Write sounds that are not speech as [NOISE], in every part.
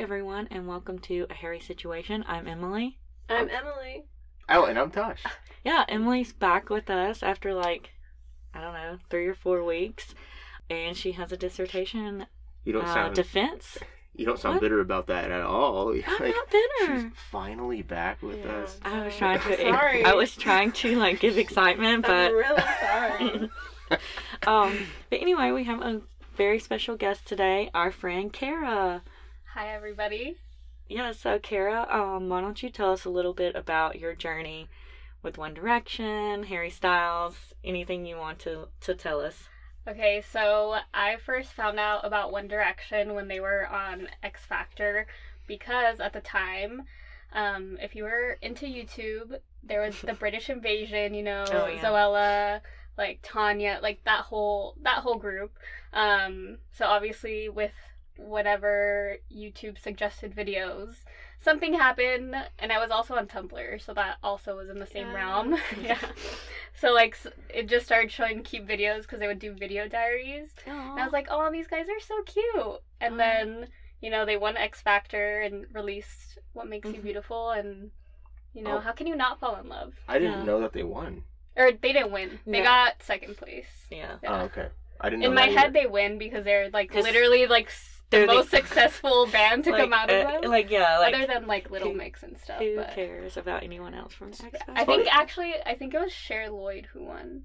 Hi, everyone, and welcome to A Hairy Situation. I'm Emily. I'm Emily. Oh, and I'm Tosh. [LAUGHS] Yeah, Emily's back with us after like, I don't know, three or four weeks. And she has a dissertation You don't uh, sound defense. you don't sound What? bitter about that at all. I'm [LAUGHS] Like, not bitter. She's finally back with Yeah. us. I was trying to. Sorry. I was trying to like give [LAUGHS] excitement, but I'm really sorry. um. But anyway, we have a very special guest today, our friend Kara. Hi, everybody. Yeah, so Kara, um, why don't you tell us a little bit about your journey with One Direction, Harry Styles, anything you want to to tell us? Okay, so I first found out about One Direction when they were on X Factor because at the time, um, if you were into YouTube, there was the [LAUGHS] British Invasion, you know, Oh, yeah. Zoella, like Tanya, like that whole that whole group. Um, so obviously with whatever YouTube suggested videos, something happened, and I was also on Tumblr, so that also was in the same Yeah. realm. [LAUGHS] yeah. So like it just started showing cute videos because they would do video diaries, and I was like, oh, these guys are so cute. And Aw. then you know they won X Factor and released What Makes You Mhm. Beautiful, and you know Oh. how can you not fall in love? I didn't Yeah. know that they won. Or they didn't win. They No. got second place. yeah. Yeah. Oh, okay. I didn't In know my that head, they win because they're like literally like s- the they're the- most successful band to like, come out of uh, them. like yeah, like other than like Little who- Mix and stuff. who but cares about anyone else from X Factor? I think actually, I think it was Cher Lloyd who won.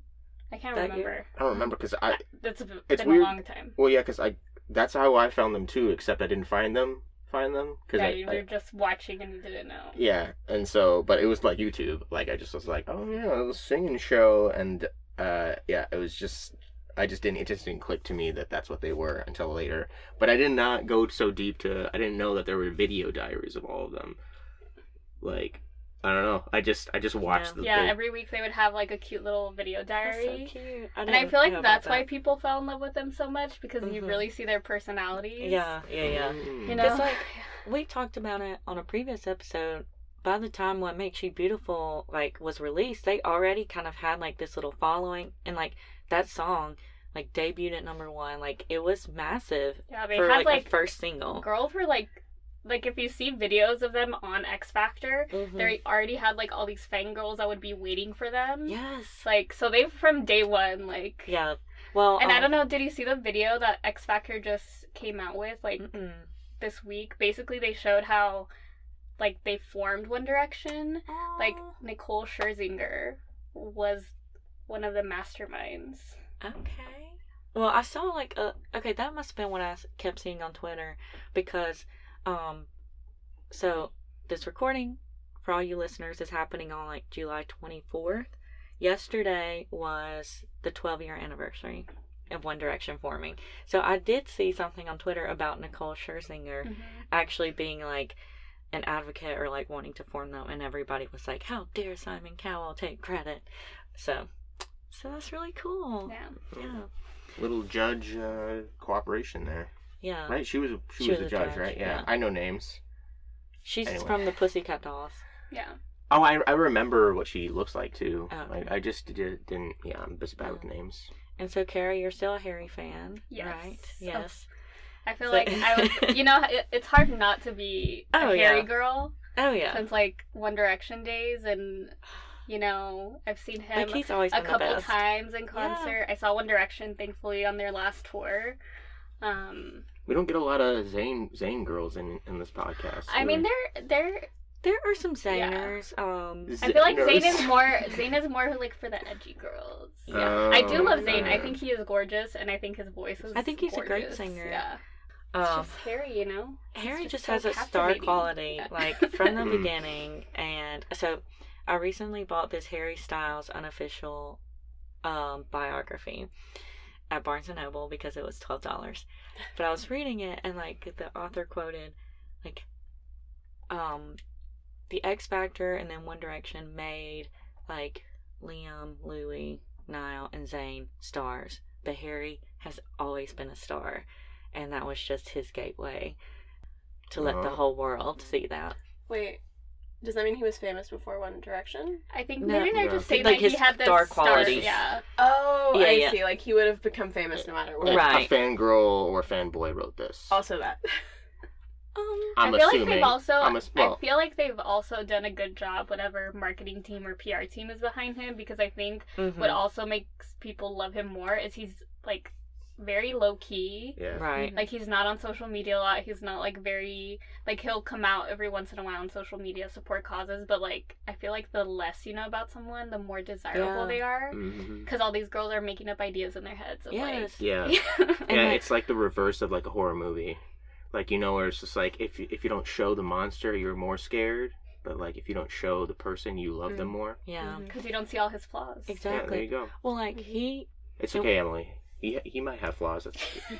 I can't That remember. year? I don't remember because I. That's a, It's been weird. a long time. Well, yeah, because I. That's how I found them too. Except I didn't find them. Find them because Yeah, I, you I- were just watching and you didn't know. Yeah, and so, but it was like YouTube. Like I just was like, oh yeah, it was a singing show, and uh, yeah, it was just, I just didn't, it just didn't click to me that that's what they were until later. But I did not go so deep to, I didn't know that there were video diaries of all of them. Like, I don't know. I just, I just watched Yeah. the. Yeah, the- every week they would have like a cute little video That's so diary. cute. and I didn't feel like about that's why that. people fell in love with them so much because you Mhm. really see their personalities. Yeah, yeah, yeah. Mm. You know, It's like [LAUGHS] we talked about it on a previous episode. By the time "What Makes You Beautiful" like was released, they already kind of had like this little following, and like that song like debuted at number one. Like it was massive yeah, they for had like, like first single. girls were like, like if you see videos of them on X Factor, Mhm. they already had like all these fangirls that would be waiting for them. Yes. Like so they from day one like. Yeah. Well, And I um, don't know, did you see the video that X Factor just came out with like mm-mm. this week? Basically, they showed how like they formed One Direction. Like Nicole Scherzinger was one of the masterminds. Okay. Well, I saw like a okay. That must have been what I kept seeing on Twitter because, um, so this recording for all you listeners is happening on like July twenty fourth. Yesterday was the twelve year anniversary of One Direction forming. So I did see something on Twitter about Nicole Scherzinger Mm-hmm. actually being like an advocate or like wanting to form them, and everybody was like, "How dare Simon Cowell take credit?" So, so that's really cool. Yeah. Yeah. Little judge uh, cooperation there, Yeah. right? She was, a, she, She was, was a a judge, judge, right? Yeah. yeah. I know names. She's Anyway. from the Pussycat Dolls. Yeah. Oh, I, I remember what she looks like too. Oh. Like I just did, didn't. Yeah, I'm just bad with names. And so, Carrie, you're still a Harry fan, Yes. right? Oh. Yes. I feel So- like I [LAUGHS] was, you know, it, it's hard not to be a Oh, Harry yeah. girl Oh yeah. since like One Direction days, and [SIGHS] you know, I've seen him Like he's always a couple times in concert. I saw One Direction, thankfully, on their last tour. Um, We don't get a lot of Zayn Zayn girls in in this podcast. I do mean, we? they're they're. There are some singers. Um. Z- I feel like Zayn is more [LAUGHS] Zayn is more like for the edgy girls. Yeah, I do Oh, love Zayn. I think he is gorgeous, and I think his voice is. I think he's a great singer. Yeah, it's Um, just Harry, you know. Harry It's just so has a star quality, Yeah. like from the [LAUGHS] Mm. beginning. And so, I recently bought this Harry Styles unofficial um, biography at Barnes and Noble because it was twelve dollars. But I was [LAUGHS] reading it, and like the author quoted, like, um, the X Factor and then One Direction made like Liam, Louis, Niall, and Zayn stars, but Harry has always been a star, and that was just his gateway to let the Oh. whole world see that. Wait, does that mean he was famous before One Direction? I think No. maybe they're Yeah. just saying Like that his he had the star star qualities. Yeah, Oh, Yeah, I yeah. see. Like he would have become famous no matter what. Right. A fangirl or fanboy wrote this. Also that. [LAUGHS] Um, I'm I feel assuming. like they've also. I'm ass- well, I feel like they've also done a good job, whatever marketing team or PR team is behind him, because I think mhm. what also makes people love him more is he's like very low key. yeah. right. Like he's not on social media a lot. He's not like very like he'll come out every once in a while on social media support causes, but like I feel like the less you know about someone, the more desirable Yeah. they are. hmm Because all these girls are making up ideas in their heads of Yes. Yeah. [LAUGHS] like And, yeah, it's like the reverse of like a horror movie. Like you know, where it's just like if you, if you don't show the monster, you're more scared. But like if you don't show the person, you love them Mm. more. Yeah. Mhm. because you don't see all his flaws. Yeah, there Exactly. you go. Well, like he. It's So- okay, Emily. He he might have flaws.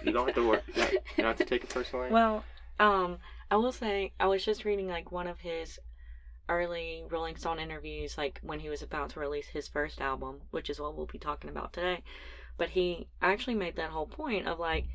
You don't have to work. Have to take it personally. Well, um, I will say I was just reading like one of his early Rolling Stone interviews, like when he was about to release his first album, which is what we'll be talking about today. But he actually made that whole point of like,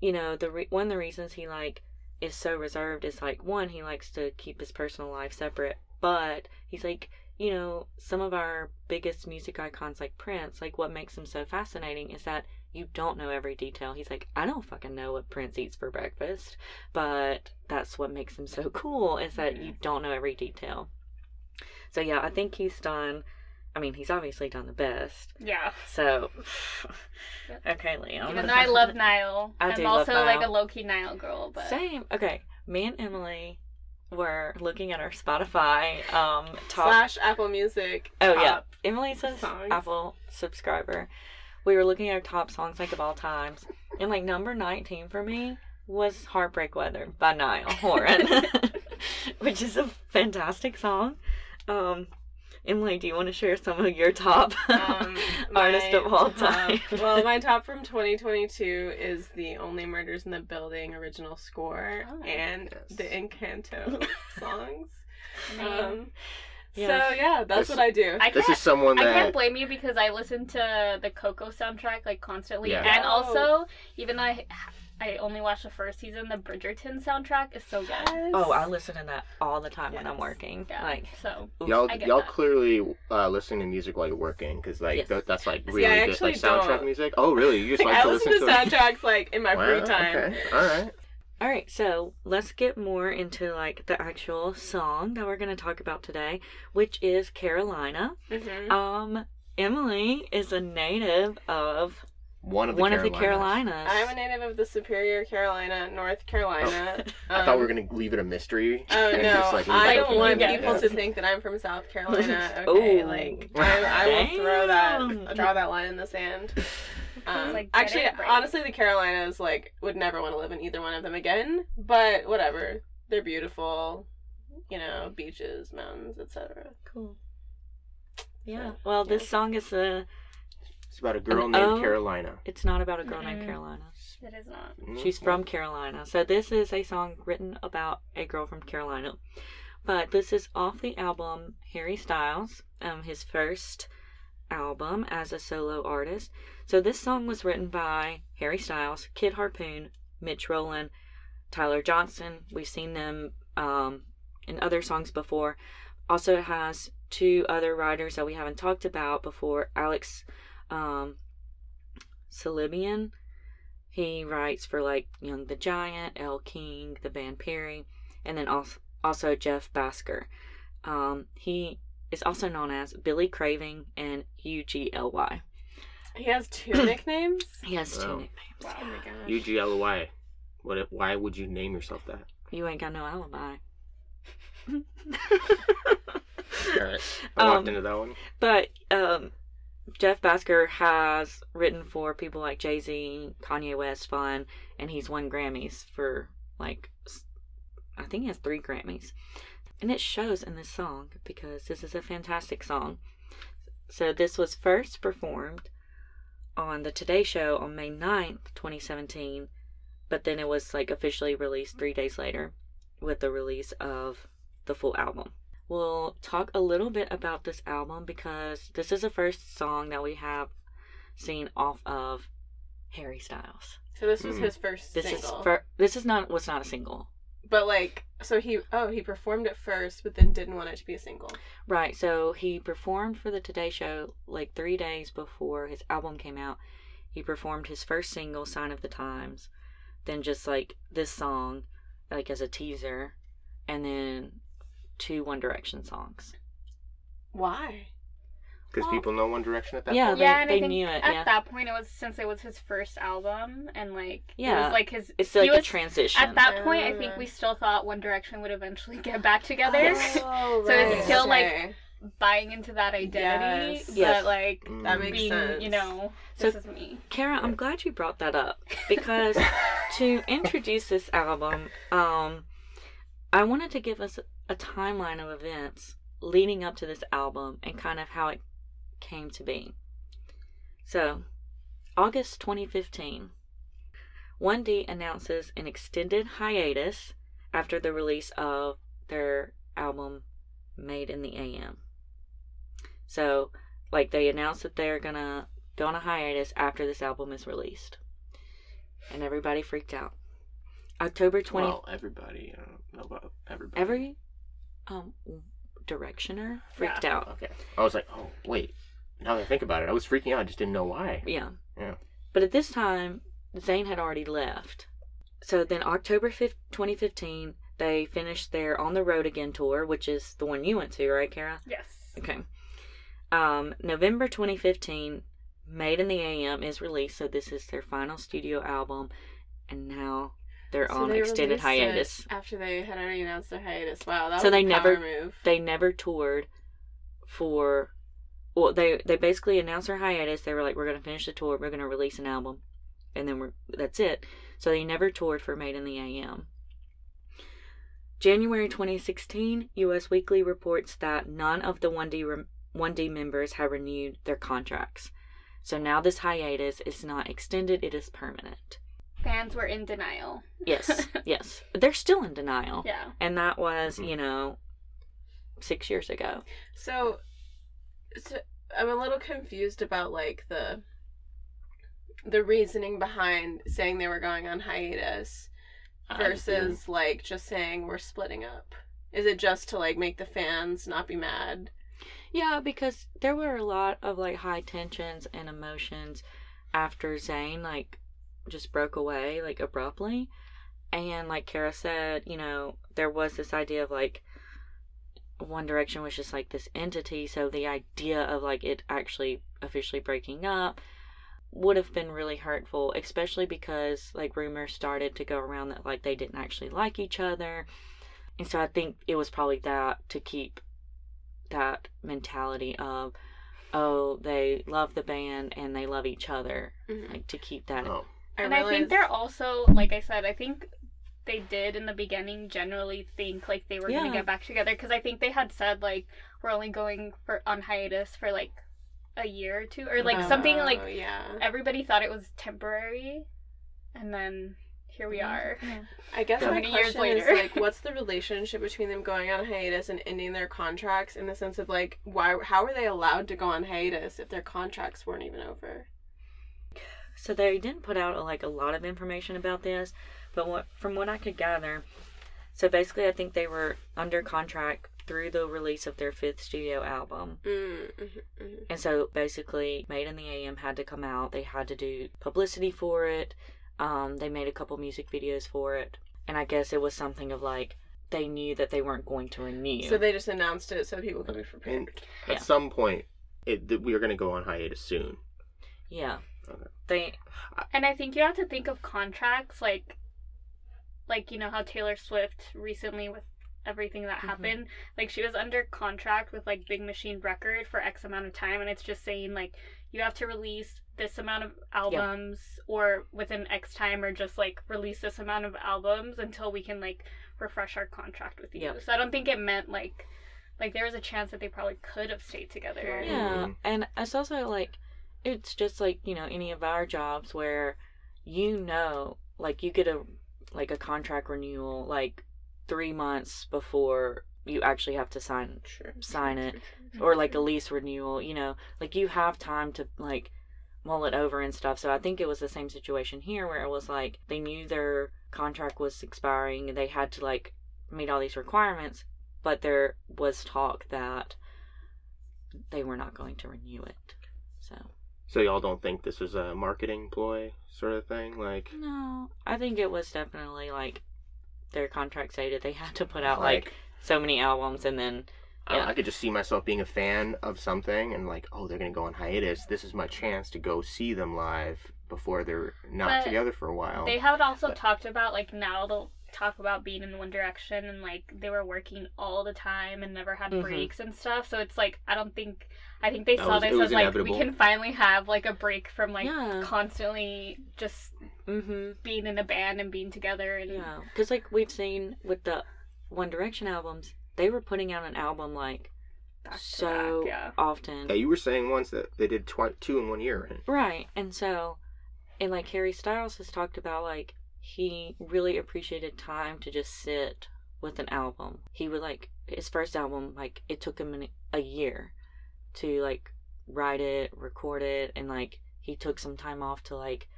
you know, the re- one of the reasons he like is so reserved is like one he likes to keep his personal life separate, but he's like. You know, some of our biggest music icons like Prince, like what makes him so fascinating is that you don't know every detail. He's like, I don't fucking know what Prince eats for breakfast, but that's what makes him so [LAUGHS] cool is that you don't know every detail. So yeah, I think he's done. I mean, he's obviously done the best. Yeah. So, [LAUGHS] okay, Leo. Even though I love Niall, I love also like a low key Niall girl, but Same. Okay, me and Emily were looking at our Spotify um top. Slash Apple Music. oh yeah. Emily says songs. Apple subscriber. We were looking at our top songs like of all times, and like number nineteen for me was "Heartbreak Weather" by Niall Horan, [LAUGHS] [LAUGHS] which is a fantastic song. Um, Emily, do you want to share some of your top [LAUGHS] Um, [LAUGHS] artist my of all top- time? well, my [LAUGHS] top from 2022 is the Only Murders in the Building original score Oh. and Yes. the Encanto songs. Um, Yeah. So yeah, that's This- what I do. I this can't. is someone I can't blame you because I listen to the Coco soundtrack like constantly, Yeah. and Oh. also even though I I only watched the first season, the Bridgerton soundtrack is so good. Oh, I listen to that all the time when I'm working. Yeah. Like, so oof. y'all y'all that. clearly uh, listen to music while you're working because like Yes. th- that's like really I good like soundtrack don't. music. Oh really? You just [LAUGHS] like I to listen listen to to soundtracks like in my free time. Okay. All right. All right, so let's get more into like the actual song that we're going to talk about today, which is Carolina. Mhm. Um, Emily is a native of One of the one of the Carolinas. Carolinas. I'm a native of the Superior Carolina, North Carolina. [LAUGHS] I thought we were Um, gonna leave it a mystery. Oh [LAUGHS] no! just, like, I don't want Yeah. people to think that I'm from South Carolina. [LAUGHS] Okay, Ooh. like I, I will throw that, Damn. draw that line in the sand. Um, like, actually, it right. honestly, the Carolinas like would never want to live in either one of them again. But whatever, they're beautiful. You know, beaches, mountains, etc. Cool. Yeah. Well, this song is a. It's about a girl An named O? Carolina. It's not about a girl named Mm-mm. Carolina. it is not. Mm, She's from Carolina. So this is a song written about a girl from Carolina. But this is off the album Harry Styles, um, his first album as a solo artist. So this song was written by Harry Styles, Kid Harpoon, Mitch Rowland, Tyler Johnson. We've seen them um, in other songs before. Also, it has two other writers that we haven't talked about before. Alex um, Salibian. He writes for like Young the Giant, Elle King, the band Perry, and then also also Jeff Bhasker. Um, he is also known as Billy Kraven and UGLY. He has two [CLEARS THROAT] nicknames. He has two Wow. nicknames. Oh my gosh. U G L Y. What? if- Why would you name yourself that? You ain't got no alibi. [LAUGHS] [LAUGHS] All right. I walked Um, into that one. But um, Jeff Bhasker has written for people like Jay Z, Kanye West, Fun, and he's won Grammys for like, I think he has three Grammys. And it shows in this song because this is a fantastic song. So this was first performed on the Today Show on May 9th, 2017, but then it was like officially released three days later with the release of the full album we'll talk a little bit about this album because this is the first song that we have seen off of Harry Styles. So this was Hmm. his first This single. is for this is not was not a single. But like, so he oh he performed it first, but then didn't want it to be a single. Right, so he performed for the Today Show like 3 days before his album came out. He performed his first single Sign of the Times, then just like this song like as a teaser, and then two One Direction songs. Why? Because Well, people know One Direction at that yeah, point. they- yeah, and they I think knew it, at yeah. that point it was since it was his first album and like yeah, it Yeah. was like his It's he like a transition. At that point, I think Ah. we still thought One Direction would eventually get back together. Yes. [LAUGHS] Oh, So it's right, still, like. Buying into that identity, Yes. but Yes. like Mm. That makes being, sense. you know, So- this is me. Kara, I'm glad you brought that up [LAUGHS] because to introduce this album, um, I wanted to give us a timeline of events leading up to this album and kind of how it came to be. So, August 2015, 1D announces an extended hiatus after the release of their album Made in the AM. So, like, they announced that they're gonna go on a hiatus after this album is released. And everybody freaked out. October 20 Well, everybody. I don't know about everybody. every um directioner freaked out. Okay. I was like, oh wait. Now that I think about it, I was freaking out. I just didn't know why. Yeah. Yeah. But at this time, Zayn had already left. So then October 5th, 2015, they finished their On the Road Again tour, which is the one you went to, right, Kara? Yes. Okay. Um, November 2015, Made in the AM is released, so this is their final studio album, and now they're So on they extended hiatus. after they had already announced their hiatus. Wow, that So was they a never- move. They never toured for. Well, they they basically announced their hiatus. They were like, "We're gonna finish the tour. We're gonna release an album, and then we're that's it." So they never toured for Made in the AM. January 2016, U.S. Weekly reports that none of the 1D rem- 1D members have renewed their contracts. So now this hiatus is not extended; it is permanent. Fans were in denial. Yes, [LAUGHS] yes, they're still in denial, Yeah. and that was Mhm. you know six years ago. So, so I'm a little confused about like the the reasoning behind saying they were going on hiatus versus like just saying we're splitting up. Is it just to like make the fans not be mad? Yeah, because there were a lot of like high tensions and emotions after Zayn like just broke away like abruptly. And like Kara said, you know, there was this idea of like One Direction was just like this entity, so the idea of like it actually officially breaking up would have been really hurtful, especially because like rumors started to go around that like they didn't actually like each other. And so I think it was probably that to keep that mentality of oh they love the band and they love each other Mhm. like to keep that Oh. I and I think they're also, like I said, I think they did in the beginning generally think like they were Yeah. gonna get back together because I think they had said like we're only going for on hiatus for like a year or two or like something like Oh, yeah. everybody thought it was temporary, and then here we are. I guess Yeah. my question is like, what's the relationship between them going on hiatus and ending their contracts? In the sense of like, why? How were they allowed to go on hiatus if their contracts weren't even over? So they didn't put out like a lot of information about this but what from what i could gather so basically i think they were under contract through the release of their fifth studio album. Mm-hmm, and so basically made in the am had to come out. They had to do publicity for it. Um, they made a couple music videos for it. And i guess it was something of like they knew that they weren't going to renew. So they just announced it so people could be And prepared. at Yeah. some point, it, we are going to go on hiatus soon. yeah Okay. they And I think you have to think of contracts like like you know how Taylor Swift recently with everything that Mhm. happened like she was under contract with like Big Machine Record for X amount of time and it's just saying like you have to release this amount of albums or within X time or just like release this amount of albums until we can like refresh our contract with you. Yep. So I don't think it meant like like there was a chance that they probably could have stayed together. Right. Yeah, Mhm. and it's also like it's just like you know any of our jobs where you know like you get a like a contract renewal like three months before you actually have to sign Sure. sign it or like a lease renewal you know like you have time to like mull it over and stuff. So i think it was the same situation here where it was like they knew their contract was expiring and they had to like meet all these requirements but there was talk that they were not going to renew it. So So y'all don't think this was a marketing ploy sort of thing? Like, no i think it was definitely like their contract stated they had to put out like, so many albums and then I, don't Yeah. I could just see myself being a fan of something and like, oh, they're gonna go on hiatus. This is my chance to go see them live before they're not But together for a while. They had also But- talked about like now they'll talk about being in One Direction and like they were working all the time and never had Mhm. breaks and stuff. So it's like I don't think I think they That saw was- this was as like inevitable. we can finally have like a break from like yeah, constantly just mm-hmm, being in a band and being together and yeah, because like we've seen with the One Direction albums, they were putting out an album like back so back, yeah. often. yeah, you were saying once that they did twi- two in one year. Right? Right. And so, and like Harry Styles has talked about, like, he really appreciated time to just sit with an album. He would, like, his first album, like, it took him an, a year to, like, write it, record it, and, like, he took some time off to, like,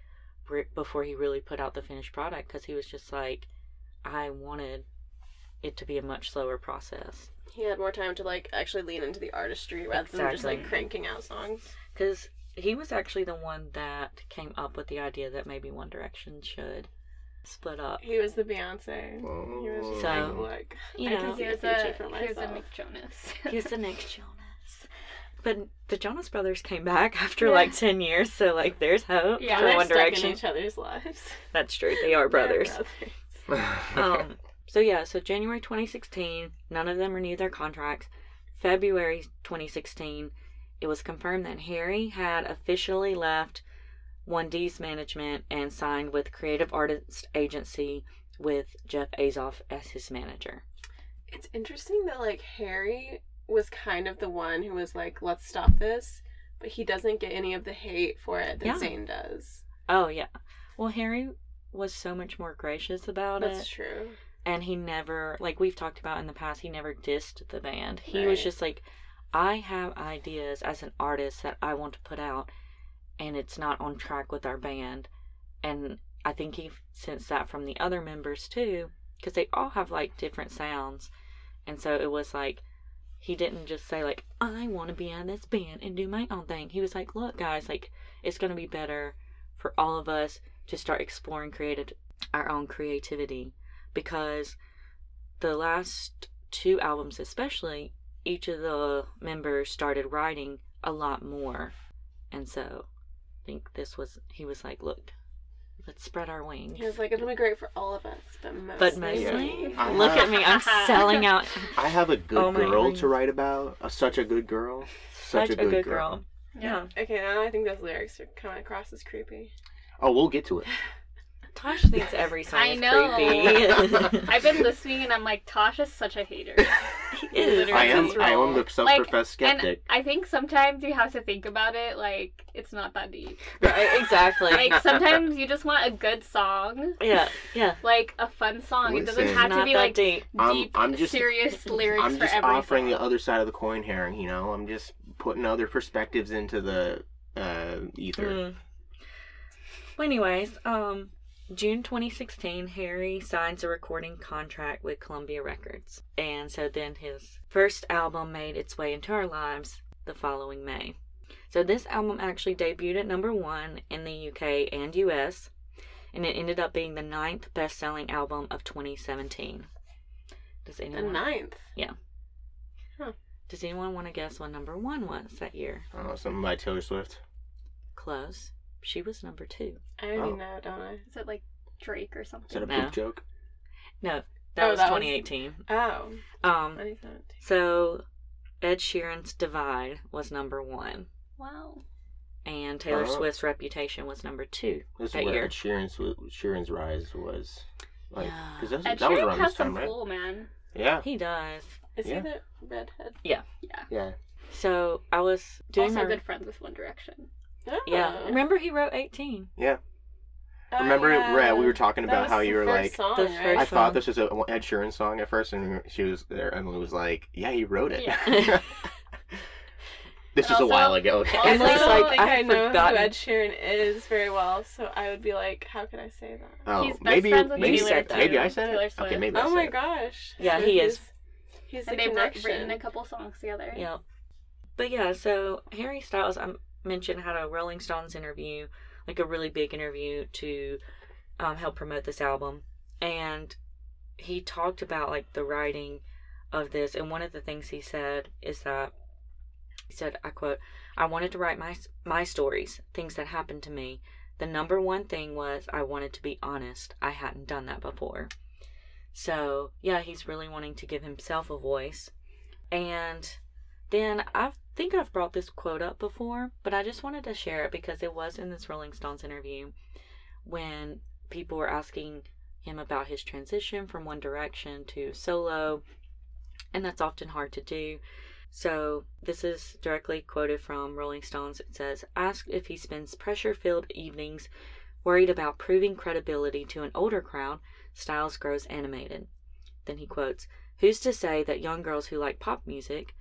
before he really put out the finished product because he was just like, I wanted it to be a much slower process. He had more time to like actually lean into the artistry rather than just like cranking out songs. Because he was actually the one that came up with the idea that maybe One Direction should split up. He was the Beyonce. He was just So, like, look, you I know, can see a Here's future a for here's a. Nick Jonas. [LAUGHS] Here's the next [LAUGHS] Jonas. But the Jonas Brothers came back [LAUGHS] after Yeah. like 10 years, so like there's hope Yeah, for They're One stuck in Direction. each other's lives. That's true. They are They're brothers. brothers. um, so yeah, so January 2016, none of them renewed their contracts. February 2016, it was confirmed that Harry had officially left 1D's management and signed with Creative Artist Agency with Jeff Azoff as his manager. It's interesting that like Harry was kind of the one who was like, let's stop this, but he doesn't get any of the hate for it that Yeah. Zayn does. Oh yeah. Well, Harry was so much more gracious about That's it. That's true. and he never like we've talked about in the past he never dissed the band he was just like i have ideas as an artist that i want to put out and it's not on track with our band. And i think he sensed that from the other members too because they all have like different sounds. And so it was like he didn't just say like i want to be in this band and do my own thing. He was like look guys like it's going to be better for all of us to start exploring creative our own creativity. Because the last two albums especially each of the members started writing a lot more. And so think this was he was like look let's spread our wings He was like, it'll be great for all of us, but mostly. but mostly Yeah. [LAUGHS] Look at me i'm selling out I have a good Oh girl to write about. Uh, such a good girl. such, a good, girl, yeah Okay, now I think those lyrics are coming across as creepy. Oh, we'll get to it. [LAUGHS] tosh thinks every song I is know. creepy [LAUGHS] I've been listening and I'm like, Tosh is such a hater. [LAUGHS] He is. I am. I am the self-professed and skeptic. I think sometimes you have to think about it like it's not that deep. Right, exactly Like sometimes you just want a good song, yeah yeah like a fun song. it doesn't have to be like deep I'm- deep, I'm just- serious [LAUGHS] lyrics I'm just for every offering the other side of the coin here. You know, I'm just putting other perspectives into the uh, ether. Mm. Well, anyways, um, June 2016, Harry signs a recording contract with Columbia Records. And so then his first album made its way into our lives the following May. So this album actually debuted at number one in the UK and US, and it ended up being the ninth best selling album of 2017. Does anyone? The anyone, ninth. does anyone want to guess what number one was that year? I don't know, something by Taylor Swift. Close. She was number two. I already Oh. know, don't I? Is it like Drake or Is that something? a No. poop joke? No, that Oh, was that was- 2018. Oh, Um, 2017. So, Ed Sheeran's Divide was number one, Wow. and Taylor Oh. Swift's Reputation was number two. This is That where year. Ed Sheeran's Sheeran's rise was. Like, Yeah. because that, Ed was- that was Sheeran around has this time, some right? pull, man. Yeah, He does. Is Yeah. he the redhead? Yeah. yeah. Yeah. So I was doing also my good friends with One Direction. Oh. yeah. Remember he wrote 18. Oh, Remember, yeah. yeah, we were talking about how you were like, song, right? first- I thought this was a Ed Sheeran song at first, and she was there. Emily was like, "Yeah, he wrote it." Yeah. [LAUGHS] this And was a while ago. Okay. Also, [LAUGHS] Emily's I like, don't think "I've I know forgotten." who Ed Sheeran is very well, so I would be like, how could I say that? oh, He's best maybe friends with maybe, said, maybe I said it. Okay, Swift. maybe. I Oh said my it. gosh. Yeah, he he's- is. He's And the they've connection. written a couple songs together. Yeah. But yeah, so Harry Styles, I mentioned, had a Rolling Stones interview, like a really big interview to um, help promote this album. And he talked about like the writing of this, and one of the things he said is that he said, I quote, I wanted to write my my stories, things that happened to me. The number one thing was I wanted to be honest. I hadn't done that before. So, yeah, he's really wanting to give himself a voice. And then I think I've brought this quote up before, but I just wanted to share it because it was in this Rolling Stones interview when people were asking him about his transition from One Direction to solo, and that's often hard to do. So, this is directly quoted from Rolling Stones. It says, Asked if he spends pressure filled evenings worried about proving credibility to an older crowd, Styles grows animated. Then he quotes, Who's to say that young girls who like pop music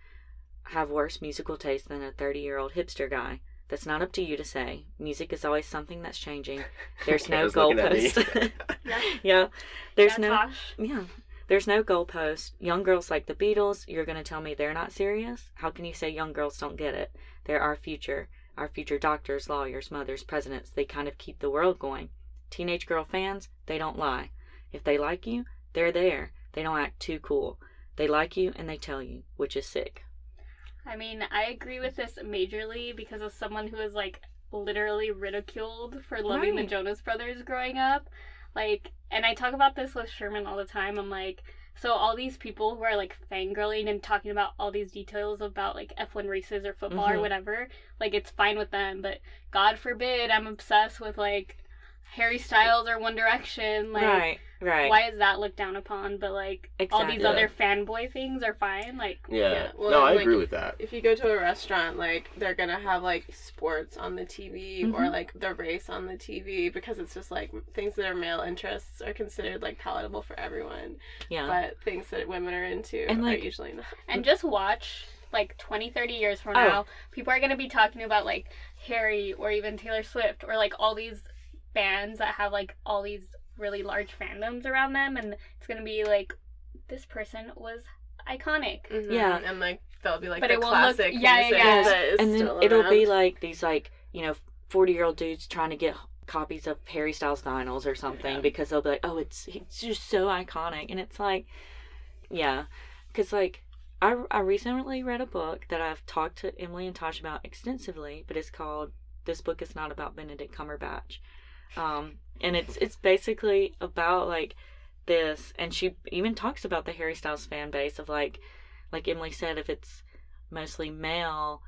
have worse musical taste than a 30 year old hipster guy? That's not up to you to say. Music is always something that's changing. [LAUGHS] [LAUGHS] [LAUGHS] There's no Kara's looking goalpost. Yeah. yeah. There's yeah, no Tosh. yeah. There's no goalpost. Young girls like the Beatles, you're going to tell me they're not serious? How can you say young girls don't get it? They're our future. Our future doctors, lawyers, mothers, presidents. They kind of keep the world going. Teenage girl fans, they don't lie. If they like you, they're there. They don't act too cool. They like you and they tell you, which is sick. I mean, I agree with this majorly because of someone who was like literally ridiculed for loving the Jonas Brothers growing up. Like, and I talk about this with Sherman all the time. I'm like, so all these people who are like fangirling and talking about all these details about like F1 races or football or Mhm. whatever, like it's fine with them. But God forbid I'm obsessed with like Harry Styles or One Direction. Like, right, right. why is that looked down upon? But like all these Exactly. other fanboy things are fine. Like, Yeah. Yeah, well, no, I like- agree with that. if you go to a restaurant, like they're gonna have like sports on the TV or Mhm. like the race on the TV because it's just like things that are male interests are considered like palatable for everyone, Yeah. but things that women are into And, like- are usually not. And just watch, like 20, 30 years from Oh. now, people are going to be talking about like Harry or even Taylor Swift or like all these bands that have like all these really large fandoms around them. And it's going to be like, this person was iconic. Mhm. Yeah. and like they'll be like But the it won't look- classic yeah, yeah, music yeah. that is and then it'll be like these like, you know, 40 year old dudes trying to get copies of Harry Styles vinyls or something Yeah. because they'll be like, oh, it's, it's just so iconic. And it's like, yeah. Because, like, I, I recently read a book that I've talked to Emily and Tosh about extensively, but it's called This Book is Not About Benedict Cumberbatch. Um, and it's it's basically about like this and she even talks about the Harry Styles fan base of like like Emily said if it's mostly male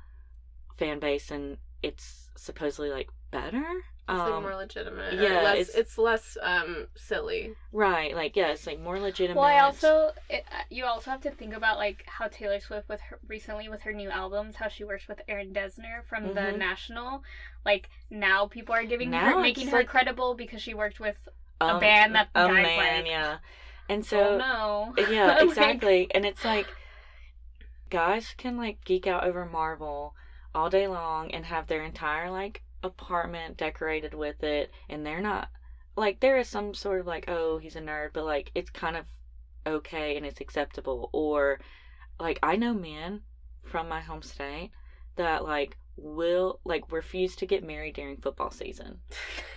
fan base and it's supposedly like better it's like um, more legitimate. yeah, Yeah, less, it's- it's, less um silly. right like yeah it's like more legitimate Well, I also it, uh, you also have to think about like how Taylor Swift with her recently with her new albums, how she works with Aaron Dessner from the Mhm. National. Like now, people are giving Now her making it's her like- credible because she worked with a Um, band that a guys man like. yeah and so oh no. yeah [LAUGHS] Like, exactly and it's like guys can like geek out over marvel all day long and have their entire like apartment decorated with it and they're not like there is some sort of like oh he's a nerd but like it's kind of okay and it's acceptable or like i know men from my home state that like will like refuse to get married during football season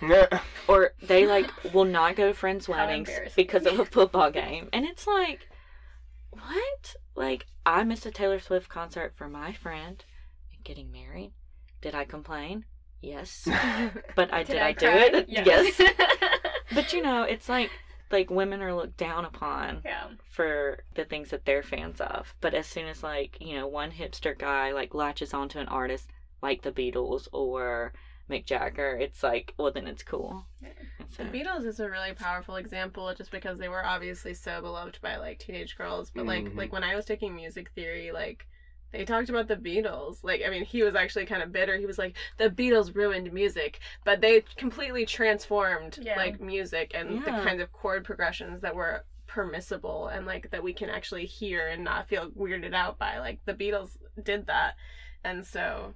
[LAUGHS] or they like will not go to friends' weddings because of a [LAUGHS] football game. And it's like, what? Like, I missed a Taylor Swift concert for my friend getting married. Did I complain? Yes. [LAUGHS] But I did, I, do cry? it? Yes. [LAUGHS] But you know, it's like like women are looked down upon yeah. for the things that they're fans of. But as soon as like, you know, one hipster guy like latches onto an artist like the Beatles or Mick Jagger, it's like, well then it's cool. And so- The Beatles is a really powerful example just because they were obviously so beloved by like teenage girls. But like Mhm. like when I was taking music theory, like they talked about the Beatles. Like I mean, he was actually kind of bitter. He was like, the Beatles ruined music, but they completely transformed Yeah. like music and the Yeah. kinds of chord progressions that were permissible and like that we can actually hear and not feel weirded out by. Like the Beatles did that. And so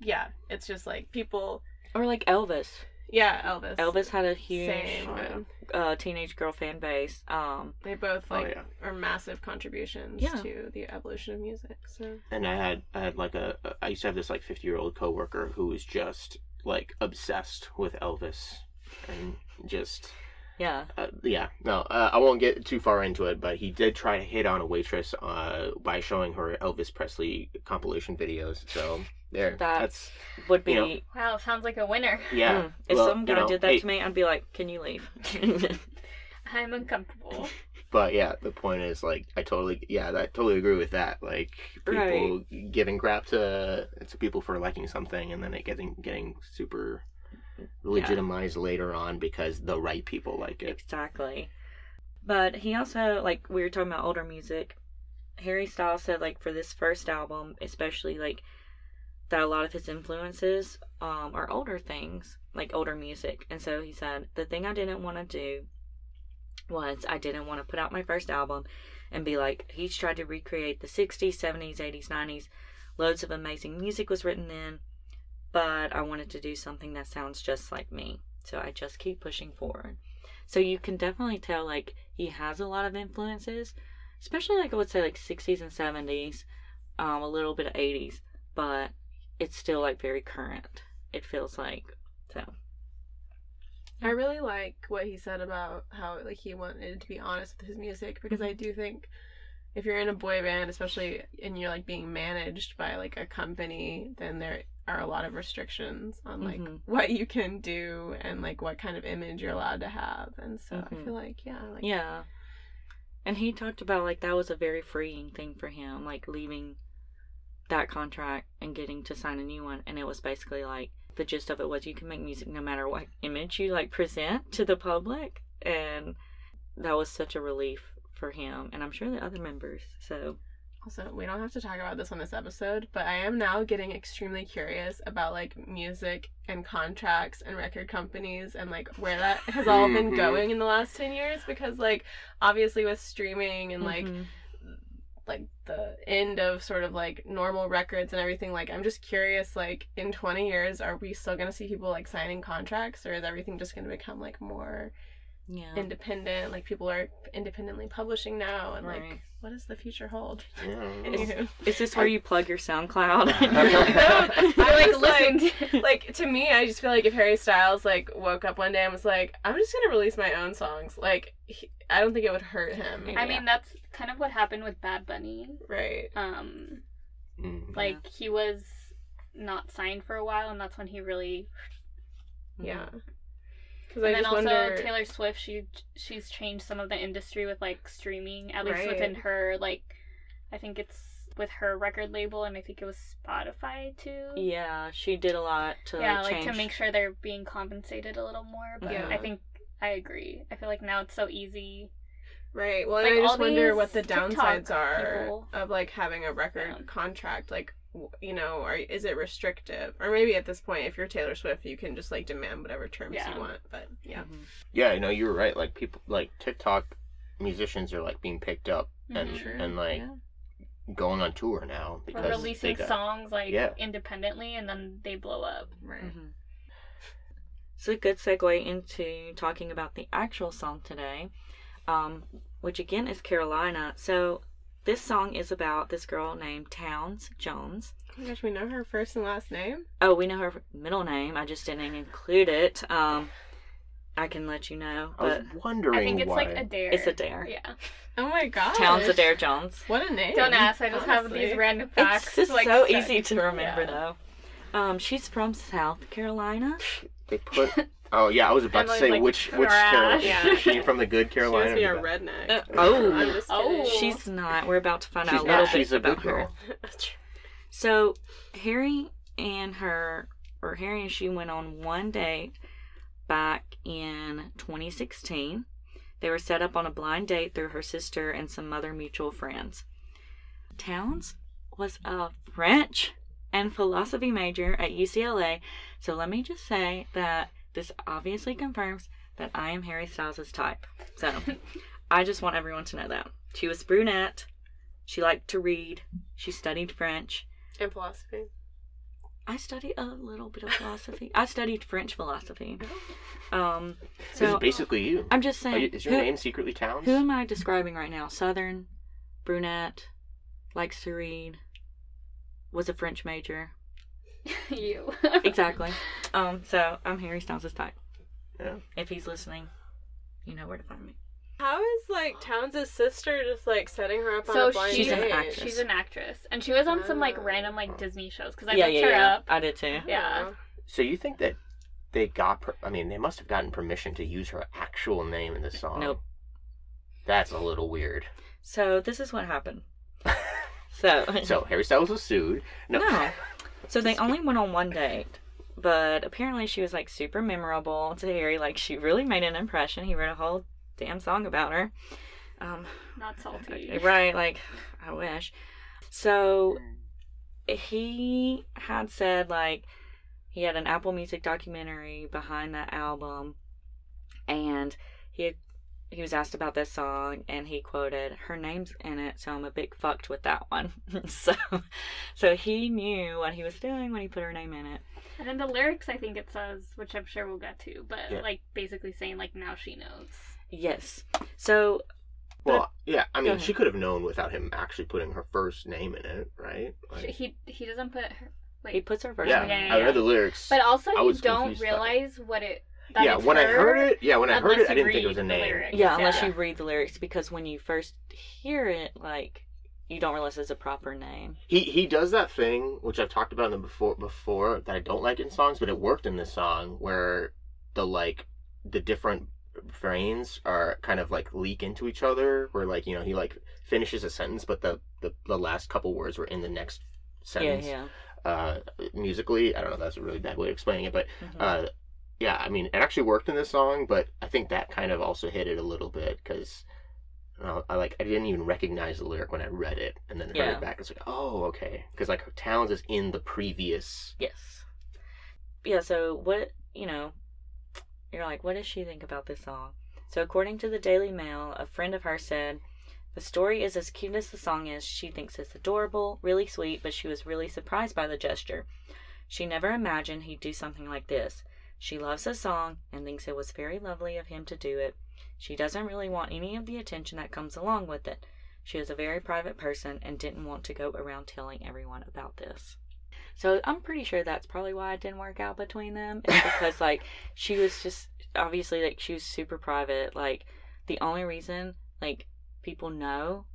yeah, it's just like people or like Elvis. Yeah, Elvis. Elvis had a huge Same. Oh, uh, teenage girl fan base. Um, They both Oh, like yeah. are massive contributions Yeah. to the evolution of music. So And I had I had like a I used to have this like fifty year old coworker who was just like obsessed with Elvis and just Yeah. Uh, yeah, no, uh, I won't get too far into it, but he did try to hit on a waitress uh, by showing her Elvis Presley compilation videos. So there, That- that's Would be. You know, Wow, sounds like a winner. yeah. Mm. If well, some guy you know, did that hey, to me, I'd be like, "Can you leave?" [LAUGHS] I'm uncomfortable. But yeah, the point is like I totally yeah, I totally agree with that. Like people giving crap to to people for liking something and then it getting getting super legitimized later on because the right people like it. exactly. But he also like we were talking about older music. Harry Styles said like for this first album, especially like that a lot of his influences um, are older things, like older music. And so he said the thing I didn't want to do was I didn't want to put out my first album and be like he's tried to recreate the 60s, 70s, 80s, 90s. Loads of amazing music was written then, but I wanted to do something that sounds just like me. So I just keep pushing forward. So you can definitely tell like he has a lot of influences, especially like I would say like 60s and 70s, um, a little bit of 80s, but it's still like very current. It feels like so. I really like what he said about how like he wanted to be honest with his music because I do think if you're in a boy band, especially and you're like being managed by like a company, then there are a lot of restrictions on like Mhm. what you can do and like what kind of image you're allowed to have. And so I Mhm. feel like yeah, like Yeah. And he talked about like that was a very freeing thing for him, like leaving that contract and getting to sign a new one. And it was basically like the gist of it was you can make music no matter what image you like present to the public. And that was such a relief for him and I'm sure the other members. So Also, we don't have to talk about this on this episode, but I am now getting extremely curious about like music and contracts and record companies and like where that has all been Mhm. going in the last 10 years because like obviously with streaming and like mhm. like the end of sort of like normal records and everything like I'm just curious like in 20 years are we still going to see people like signing contracts or is everything just going to become like more yeah. independent like people are independently publishing now and Right. like what does the future hold [LAUGHS] Yeah. Anywho. Is this where you plug your SoundCloud? [LAUGHS] [LAUGHS] I I like listening to like to me i just feel like if harry styles like woke up one day and was like i'm just gonna release my own songs like he, i don't think it would hurt him I mean, that's kind of what happened with Bad Bunny. right Um, Mm. like he was not signed for a while, and that's when he really. yeah because And i then just also wonder Taylor Swift, she she's changed some of the industry with like streaming, at least Right. within her like, I think it's with her record label, and I think it was Spotify too. Yeah, she did a lot to yeah, like, like to make sure they're being compensated a little more. But Yeah. I think I agree. I feel like now it's so easy. right well Like, and i just wonder what the TikTok downsides are people- of like having a record Yeah. contract like w- you know or is it restrictive or maybe at this point if you're taylor swift you can just like demand whatever terms Yeah. you want but yeah Mhm. Yeah, no, you were right. Like people like TikTok musicians are like being picked up and Mhm. True. and like Yeah. going on tour now Or because releasing they got, songs like Yeah. independently, and then they blow up. right Mhm. It's a good segue into talking about the actual song today, um, which again is Carolina. So this song is about this girl named Towns Jones. oh my gosh we know her first and last name Oh, we know her middle name. I just didn't include it. Um, I can let you know, I was wondering I think it's why. like Adair. it's Adair. Yeah. oh my god Towns Adair Jones. what a name Don't ask. I just have these random facts. It's just like, so stuck. easy to remember, Yeah. though. Um, she's from South Carolina. [LAUGHS] They put. [LAUGHS] Oh yeah, I was about Emily's to say like, which which trash. Carolina. Yeah. Is [LAUGHS] she from the good She must Carolina? be a bad? redneck. Uh, oh. I'm just Oh. She's not. We're about to find She's out a little She's bit a good about her. [LAUGHS] So Harry and her, or Harry and she went on one date back in 2016. They were set up on a blind date through her sister and some other mutual friends. Towns was a French and philosophy major at UCLA. So let me just say that this obviously confirms that I am Harry Styles' type. So [LAUGHS] I just want everyone to know that. She was brunette. She liked to read. She studied French. And philosophy. I studied a little bit of philosophy. I studied French philosophy. Um, This so is basically you. I'm just saying. you- is your who, name secretly Towns? who am I describing right now? Southern, brunette, likes to read, was a French major. [LAUGHS] you. Exactly. um, so I'm Harry Styles' type. Yeah. If he's listening, you know where to find me. How is like Towns' sister just like setting her up on a blind she's an date? actress. She's an actress, and she was on some like Oh. random like Disney shows because I yeah, looked yeah, her yeah. up. I did too. Yeah. So you think that they got? Per- I mean, they must have gotten permission to use her actual name in the song. Nope. That's a little weird. So this is what happened. So [LAUGHS] So Harry Styles was sued. No. No. [LAUGHS] So they only went on one date. But apparently she was like super memorable to Harry. Like she really made an impression. He wrote a whole damn song about her. Um Not salty. [LAUGHS] right, like I wish. So he had said like he had an Apple Music documentary behind that album and he had, he was asked about this song and he quoted her name's in it so I'm a big fucked with that one. [LAUGHS] so so he knew what he was doing when he put her name in it. And in the lyrics, I think it says, which I'm sure we'll get to, but Yeah. like basically saying like now she knows. Yes. So Well, yeah. I mean, she could have known without him actually putting her first name in it, right? Like, He he doesn't put her. Wait, he puts her first yeah, name. yeah, I yeah. read the lyrics. but also I you don't confused by it. realize what it. That yeah, it's when I heard it, yeah, when I heard it, I didn't think it was a name. lyrics. Yeah, unless Yeah. you read the lyrics, because when you first hear it, like you don't realize it's a proper name. He he does that thing which I've talked about in the before before that I don't like in songs, but it worked in this song where the like the different brains are kind of like leak into each other. Where like you know he like finishes a sentence, but the the, the last couple words were in the next sentence. Yeah, Uh, musically, I don't know. That's a really bad way of explaining it, but yeah. Mhm. uh, yeah, I mean, it actually worked in this song, but I think that kind of also hit it a little bit because uh, I like I didn't even recognize the lyric when I read it, and then heard Yeah. it back. It's like, oh, okay, because like Towns is in the previous. yes. Yeah. So what you know, you're like, what does she think about this song? So according to the Daily Mail, a friend of hers said. The story is as cute as the song is. She thinks it's adorable, really sweet, but she was really surprised by the gesture. She never imagined he'd do something like this. She loves the song and thinks it was very lovely of him to do it. She doesn't really want any of the attention that comes along with it. She is a very private person and didn't want to go around telling everyone about this. So I'm pretty sure that's probably why it didn't work out between them. Is [LAUGHS] because like she was just obviously like she was super private. Like the only reason like people know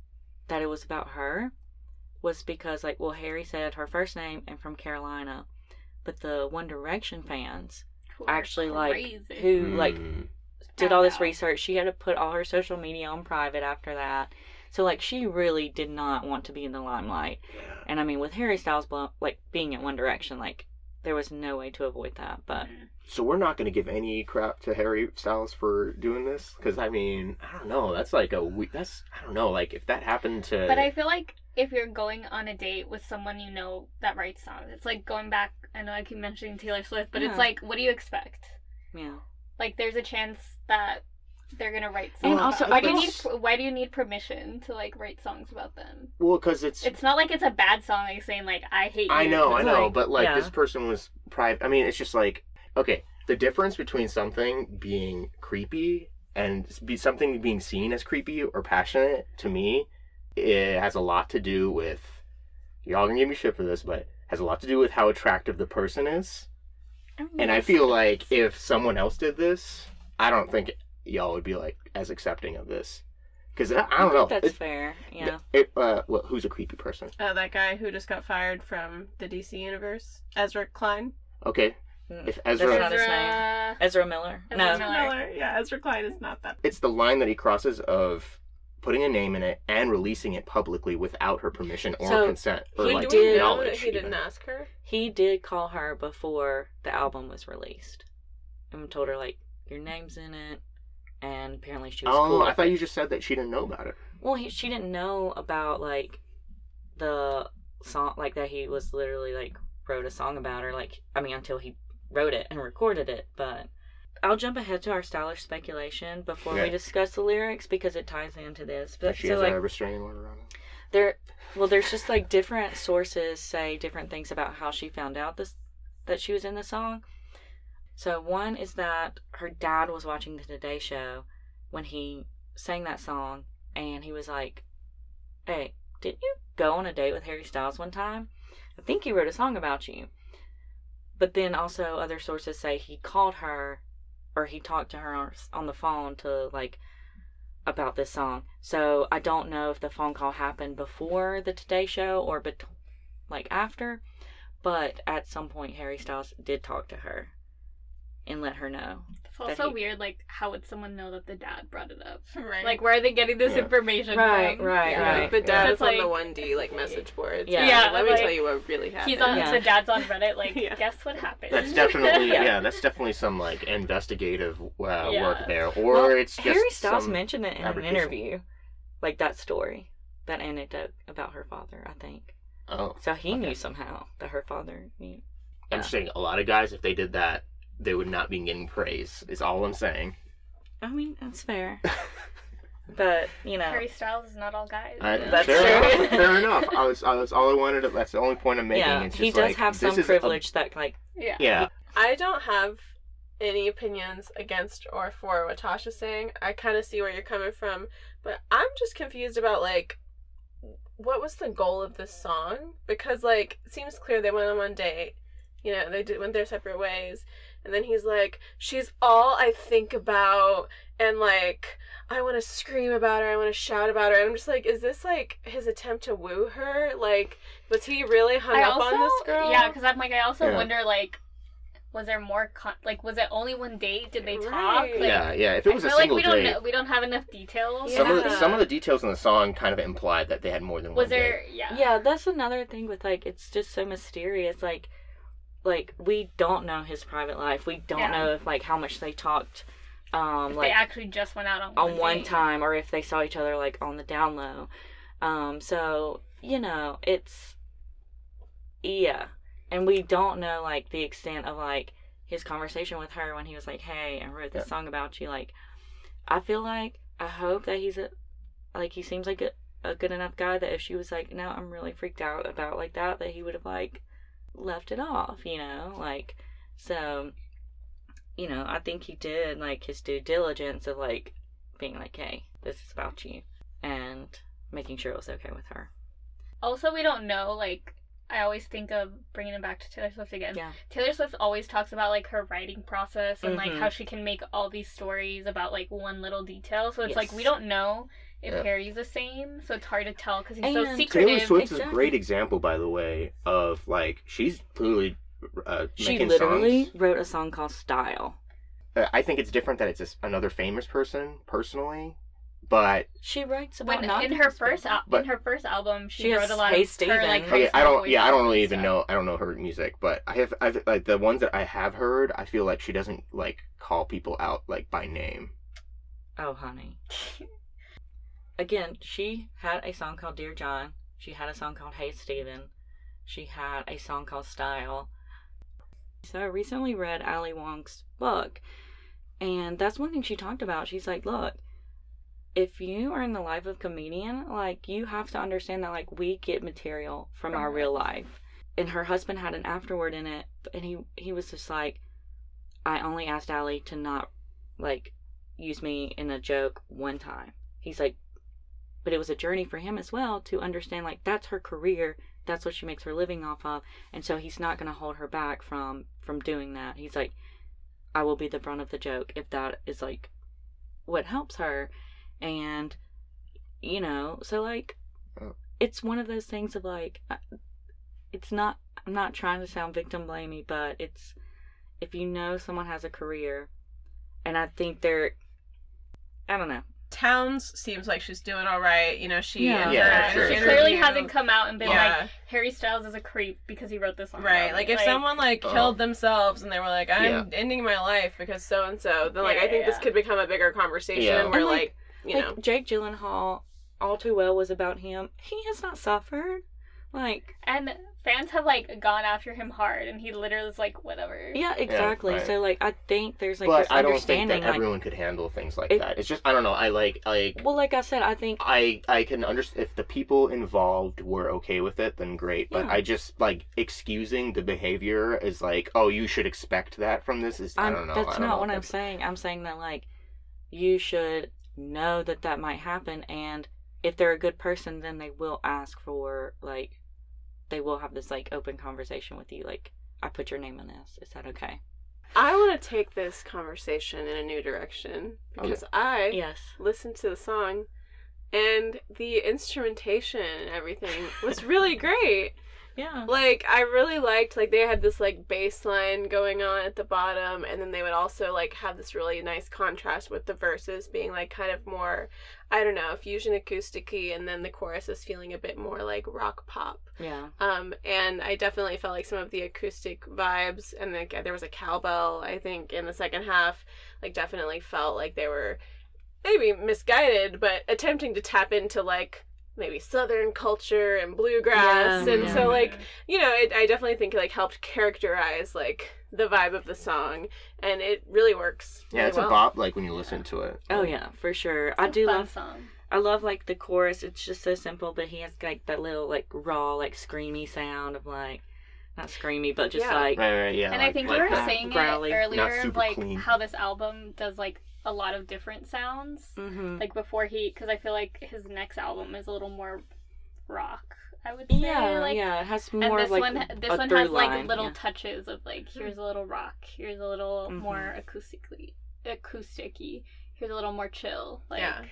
that it was about her was because like well Harry said her first name and from Carolina. But the One Direction fans actually, like, crazy. who like Mm. did all this out. research. She had to put all her social media on private after that. So like she really did not want to be in the limelight. Yeah. And I mean with Harry Styles blow, like being in One Direction, like there was no way to avoid that. But. So we're not going to give any crap to Harry Styles for doing this because I mean I don't know. That's like a we- that's I don't know. Like if that happened to. But I feel like if you're going on a date with someone you know that writes songs, it's like going back. I know I keep mentioning Taylor Swift, but Yeah. it's like, what do you expect? yeah. Like, there's a chance that they're gonna write And songs. also, about- why do you need why do you need permission to like write songs about them? well, because it's It's not like it's a bad song, like saying like I hate you. I know, I know, like- but like yeah. this person was private. I mean, it's just like okay, the difference between something being creepy and be something being seen as creepy or passionate to me, it has a lot to do with y'all gonna give me shit for this, but has a lot to do with how attractive the person is. And I feel like if someone else did this, I don't think y'all would be like as accepting of this. Because I, I don't know. think that's It- fair. Yeah. it, uh, well, who's a creepy person? Uh, that guy who just got fired from the DC universe, Ezra Klein. Okay, Mm. if Ezra, That's not his name. Ezra- Ezra Miller. Ezra no. Miller. Yeah, Ezra Klein is not that. it's the line that he crosses of putting a name in it and releasing it publicly without her permission or So, consent or he like did, knowledge. He didn't ask her? He did call her before the album was released. And told her like your name's in it and apparently she was Oh, cool I thought it. you just said that she didn't know about it. Well, he, she didn't know about like the song, like that he was literally like wrote a song about her. Like, I mean, until he wrote it and recorded it. But I'll jump ahead to our stylish speculation before we discuss the lyrics because it ties into this. But But she so has like a restraining order on it. there, well, there's just like different sources say different things about how she found out this that she was in the song. So one is that her dad was watching the Today Show when he sang that song, and he was like, "Hey, didn't you go on a date with Harry Styles one time? I think he wrote a song about you." But then also other sources say he called her or he talked to her on, the phone to like about this song. So I don't know if the phone call happened before the Today Show or bet- like after, but at some point Harry Styles did talk to her and let her know. It's that also he- weird. Like, how would someone know that the dad brought it up? [LAUGHS] Right. Like, where are they getting this Yeah. information Right, from? right, yeah, right. like the dad So is it's on the one D like message boards. Yeah. Yeah, Let me like, tell you what really happened. He's on Yeah. the dad's on Reddit. Like, [LAUGHS] Yeah. guess what happened? That's definitely [LAUGHS] Yeah. yeah. That's definitely some like investigative uh, Yeah. work there, or Well, it's just Harry Styles mentioned it in an interview, like that story, that anecdote about her father. I think Oh, so. He Okay. knew somehow that her father knew. I'm Yeah. saying a lot of guys, if they did that, they would not be getting praise. Is all I'm saying. I mean, that's fair, [LAUGHS] but you know, Harry Styles is not all guys. I, That's fair true. Enough, fair [LAUGHS] enough. I was, I was all I wanted. To, that's the only point I'm making. yeah, it's he just does like, have some is a- privilege that like yeah. yeah, I don't have any opinions against or for what Tasha's saying. I kind of see where you're coming from, but I'm just confused about like what was the goal of this song? Because like it seems clear they went on one date. You know, they did went their separate ways. And then he's like, "She's all I think about," and like, I want to scream about her. I want to shout about her. And I'm just like, is this like his attempt to woo her? Like, was he really hung I up also, on this girl? yeah, because I'm like, I also Yeah. wonder, like, was there more, con- like, was it only one date? Did they talk? Right. Like, yeah, yeah. If it was I a feel like single we don't date, know, we don't have enough details. some of the, some of the details in the song kind of implied that they had more than one date. was one there? date. Yeah. yeah, that's another thing with like it's just so mysterious. Like, like we don't know his private life. We don't Yeah. know if like how much they talked, um, If like they actually just went out on on one date. time or if they saw each other like on the down low. Um, so you know, it's yeah, and we don't know like the extent of like his conversation with her when he was like, "Hey, I wrote this Yeah. song about you." Like, I feel like I hope that he's a like he seems like a, a good enough guy that if she was like, "No, I'm really freaked out about like that," that he would have like left it off, you know, like so. You know, I think he did like his due diligence of like being like, hey, this is about you, and making sure it was okay with her. Also, we don't know. Like, I always think of bringing it back to Taylor Swift again. Yeah. Taylor Swift always talks about like her writing process and like Mhm. how she can make all these stories about like one little detail. So it's like we don't know if Yeah. Harry's the same. So it's hard to tell because he's so And- secretive. Taylor Swift is a great example, by the way, of like she's clearly uh, She making literally songs. wrote a song called Style. Uh, I think it's different that it's just another famous person, personally, but She writes about when not in her first al- But- in her first album, she, She has wrote a lot Hey of Stephen. her like. Okay, I don't. Yeah, I don't really even and know. I don't know her music, but I have. I've like the ones that I have heard. I feel like she doesn't like call people out like by name. Oh, honey. [LAUGHS] Again, she had a song called Dear John. She had a song called Hey Stephen. She had a song called Style. So I recently read Ali Wong's book, and that's one thing she talked about. She's like, look, if you are in the life of a comedian, like you have to understand that like we get material from our real life. And her husband had an afterword in it, and he he was just like, I only asked Ali to not like use me in a joke one time. He's like, but it was a journey for him as well to understand like that's her career, that's what she makes her living off of, and so he's not going to hold her back from from doing that. He's like, I will be the brunt of the joke if that is like what helps her, and you know, so like Oh. it's one of those things of like uh, it's not I'm not trying to sound victim blamey, but it's if you know someone has a career and I think they're I don't know. Towns seems like she's doing all right. You know, she Yeah. in Yeah, sure, she sure. clearly hasn't come out and been yeah. like Harry Styles is a creep because he wrote this song. Right, like me." if someone like Oh. killed themselves and they were like, "I'm Yeah. ending my life because so and so," then like Yeah, I think this could become a bigger conversation Yeah. where And, like- like, you like know, Jake Gyllenhaal, all too well was about him. He has not suffered. Like and fans have like gone after him hard, and he literally is like whatever. yeah, exactly. right. So like I think there's like but this I don't think understanding. that like, everyone could handle things like It- that. It's just I don't know. I like like well, like I said, I think I I can understand if the people involved were okay with it, then great. But Yeah. I just like excusing the behavior is like, oh, you should expect that from this. Is I I'm, don't know. that's don't not know what I'm that's- saying. I'm saying that like you should know that that might happen, and if they're a good person, then they will ask for like they will have this like open conversation with you. Like I put your name in this. Is that okay? I want to take this conversation in a new direction because I yes. listened to the song and the instrumentation and everything was really [LAUGHS] great. Yeah. Like I really liked like they had this like bass line going on at the bottom and then they would also like have this really nice contrast with the verses being like kind of more I don't know, fusion acousticy and then the chorus is feeling a bit more like rock pop. Yeah. Um and I definitely felt like some of the acoustic vibes and like there was a cowbell I think in the second half like definitely felt like they were maybe misguided but attempting to tap into like maybe southern culture and bluegrass Yeah, and yeah. so like you know it, i definitely think it like helped characterize like the vibe of the song and it really works Yeah, really it's well. a bop like when you listen to it. Oh yeah, for sure. I It's a do fun love song. I love like the chorus. It's just so simple, but he has like that little like raw, like screamy sound of like not screamy, but just Yeah. like Right, right, yeah. and I think like we were saying growly. it earlier, Not super like clean. how this album does like a lot of different sounds. hmm Like before he, because I feel like his next album is a little more rock. I would say. yeah, like, yeah. It has And more this of like one, a this one through has like line, little yeah. touches of like here's a little rock, here's a little Mhm. more acoustically, acousticy, here's a little more chill. Like, Yeah.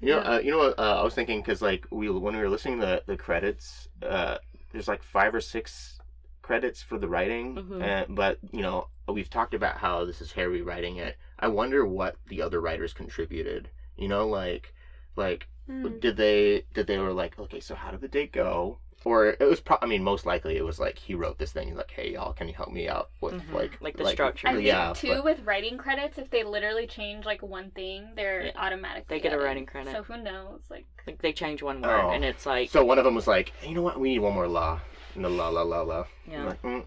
You know, uh, you know what uh, I was thinking because like we when we were listening to the, the credits, uh, there's like five or six credits for the writing, Mhm. uh, but you know we've talked about how this is Harry writing it. I wonder what the other writers contributed. You know, like like Mm. did they did they were like okay, so how did the date go? Or it was pro- I mean most likely it was like he wrote this thing. He's like, hey y'all, can you help me out with Mhm. like Like the structure. I think yeah, too but- with writing credits, if they literally change like one thing, they're Yeah. automatically They get a writing credit. So who knows? Like, Like they change one word Oh. and it's like So one of them was like, hey, you know what? We need one more la. No la la la la. I'm yeah, like, mm,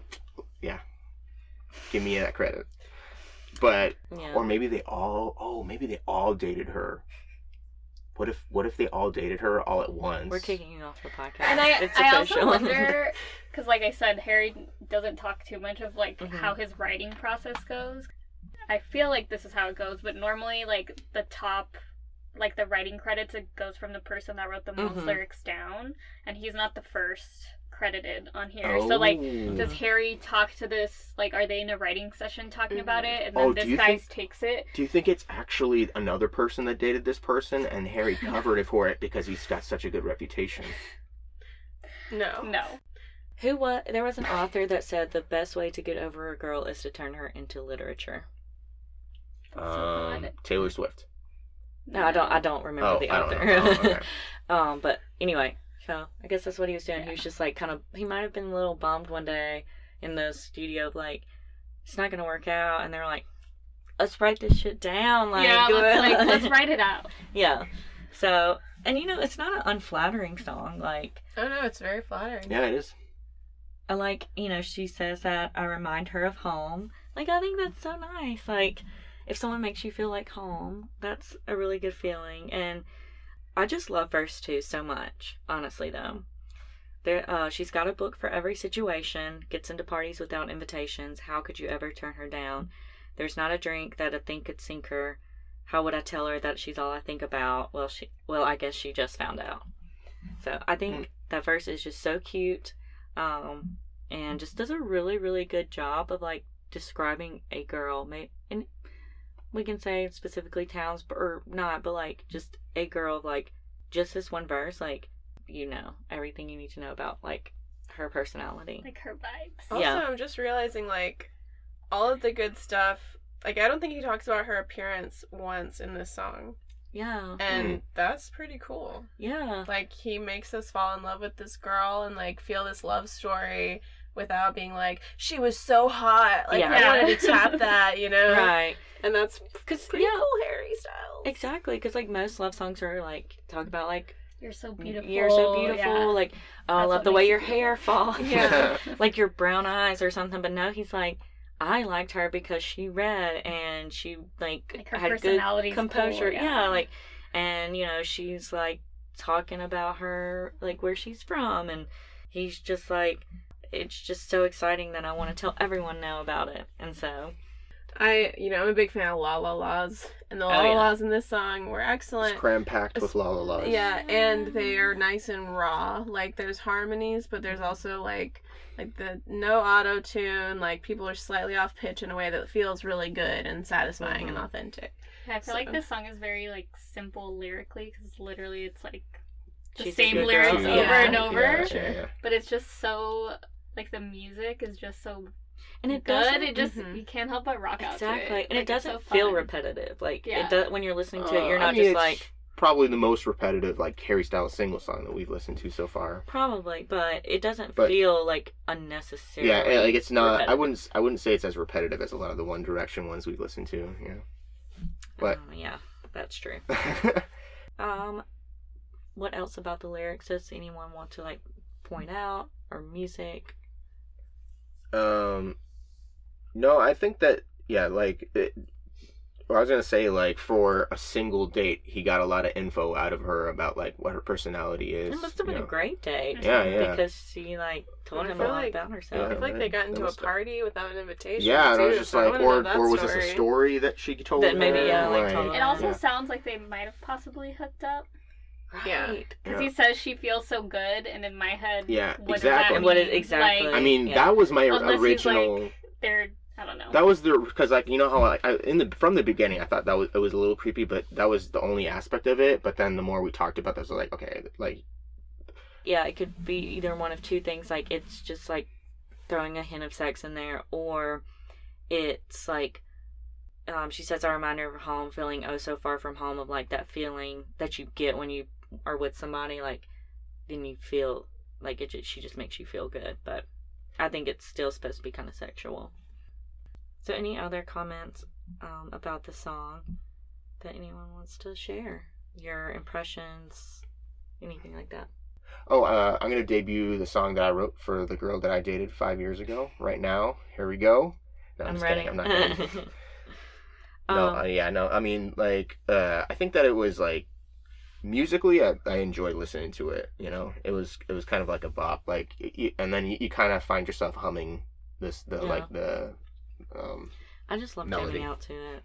yeah. Give me that credit. But yeah. or maybe they all oh maybe they all dated her. What if what if they all dated her all at once? We're kicking you off the podcast. and I, it's I official. also wonder [LAUGHS] because, like I said, Harry doesn't talk too much of like Mhm. how his writing process goes. I feel like this is how it goes, but normally, like the top, like the writing credits, it goes from the person that wrote the most Mhm. lyrics down, and he's not the first credited on here. So like. Oh. Does Harry talk to this? Like, are they in a writing session talking about Mhm. it, and then Oh, this guy think- takes it? Do you think it's actually another person that dated this person and Harry covered it for it because he's got such a good reputation? no No. Who was there was an author that said the best way to get over a girl is to turn her into literature. Um. Taylor Swift. No, I don't I don't remember Oh, the author. Oh, okay. [LAUGHS] um, but anyway, so I guess that's what he was doing. He was just like kind of he might have been a little bummed one day in the studio, like it's not gonna work out, and they're like, let's write this shit down. Like, yeah, [LAUGHS] let's like let's [LAUGHS] write it out. yeah. So and you know it's not an unflattering song. Like oh no it's very flattering Yeah, it is. I like you know she says that I remind her of home. Like I think that's so nice. Like if someone makes you feel like home, that's a really good feeling. And I just love verse two so much. Honestly, though, there uh, she's got a book for every situation. Gets into parties without invitations. How could you ever turn her down? There's not a drink that a thing could sink her. How would I tell her that she's all I think about? Well, she well I guess she just found out. So I think that verse is just so cute, um, and just does a really really good job of like describing a girl. May and we can say specifically towns or not, but like just a girl. Like just this one verse, like you know everything you need to know about like her personality. Like her vibes. also Yeah. i'm just realizing like all of the good stuff like i don't think he talks about her appearance once in this song Yeah, and hmm. that's pretty cool yeah, like he makes us fall in love with this girl and like feel this love story without being like she was so hot like Yeah. i wanted to tap that you know right. and that's Because pretty yeah, cool harry styles exactly. Because like most love songs are like talk about like You're so beautiful. you're so beautiful. yeah. Like oh, I love the way your you hair falls. Yeah. [LAUGHS] like your brown eyes or something. But no, he's like, I liked her because she read and she like, Like, her had good composure. cool, yeah. yeah. like, and you know she's like talking about her like where she's from, and he's just like, it's just so exciting that I want to tell everyone now about it, and so I, you know, I'm a big fan of La La La's, and the Oh, La La yeah. La's in this song were It's excellent. cram packed with la la la's. Yeah, and they are nice and raw. Like there's harmonies, but there's also like like the no auto tune. Like people are slightly off pitch in a way that feels really good and satisfying and Mhm. authentic. Yeah, I feel like this song is very like simple lyrically because literally it's like the She's same lyrics girl. over Yeah. and over. Yeah, Sure. yeah, yeah. But it's just so like the music is just so And it good. doesn't It just Mhm. you can't help but rock out exactly, to it. and Like, it doesn't so feel repetitive. Like Yeah. it does when you're listening to it. You're Uh, not I mean, just it's like probably the most repetitive like Harry Styles single song that we've listened to so far. probably, but it doesn't But- feel like unnecessary. Yeah, like it's not. I wouldn't. I wouldn't say it's as repetitive as a lot of the One Direction ones we've listened to. Yeah, but- Um, yeah, that's true. [LAUGHS] Um, what else about the lyrics does anyone want to like point out or music? Um, no, I think that yeah, like it, well, I was gonna say like for a single date, he got a lot of info out of her about like what her personality is. It must have you been a great date. Yeah, yeah. Because she like told him a lot like- about I herself. feel like they got into a must have- party without an invitation. Yeah, and I was just so like, or or was this a story that she told That maybe, yeah, like, told It also yeah. sounds like they might have possibly hooked up Yeah. Because Yeah. he says she feels so good, and in my head, Yeah, what does exactly. that And what exactly. Like, I mean, Yeah. that was my Unless he's, like, original. they're I don't know. That was the because like you know how like I, in the from the beginning I thought that was it was a little creepy, but that was the only aspect of it. But then the more we talked about this, I was like, okay, like yeah, it could be either one of two things. Like it's just like throwing a hint of sex in there, or it's like um, she says a reminder of home, feeling oh so far from home, of like that feeling that you get when you are with somebody. Like then you feel like it. Just, she just makes you feel good, but I think it's still supposed to be kind of sexual. So, any other comments um, about the song that anyone wants to share? Your impressions, anything like that? oh, uh, I'm gonna debut the song that I wrote for the girl that I dated five years ago. Right now, here we go. No, I'm, I'm ready. kidding. I'm not [LAUGHS] no, Um, uh, yeah, no. I mean, like, uh, I think that it was like musically, I, I enjoyed listening to it. You know, it was it was kind of like a bop, like, y- and then you, you kind of find yourself humming this the Yeah. like the um I just love melody. jamming out to it.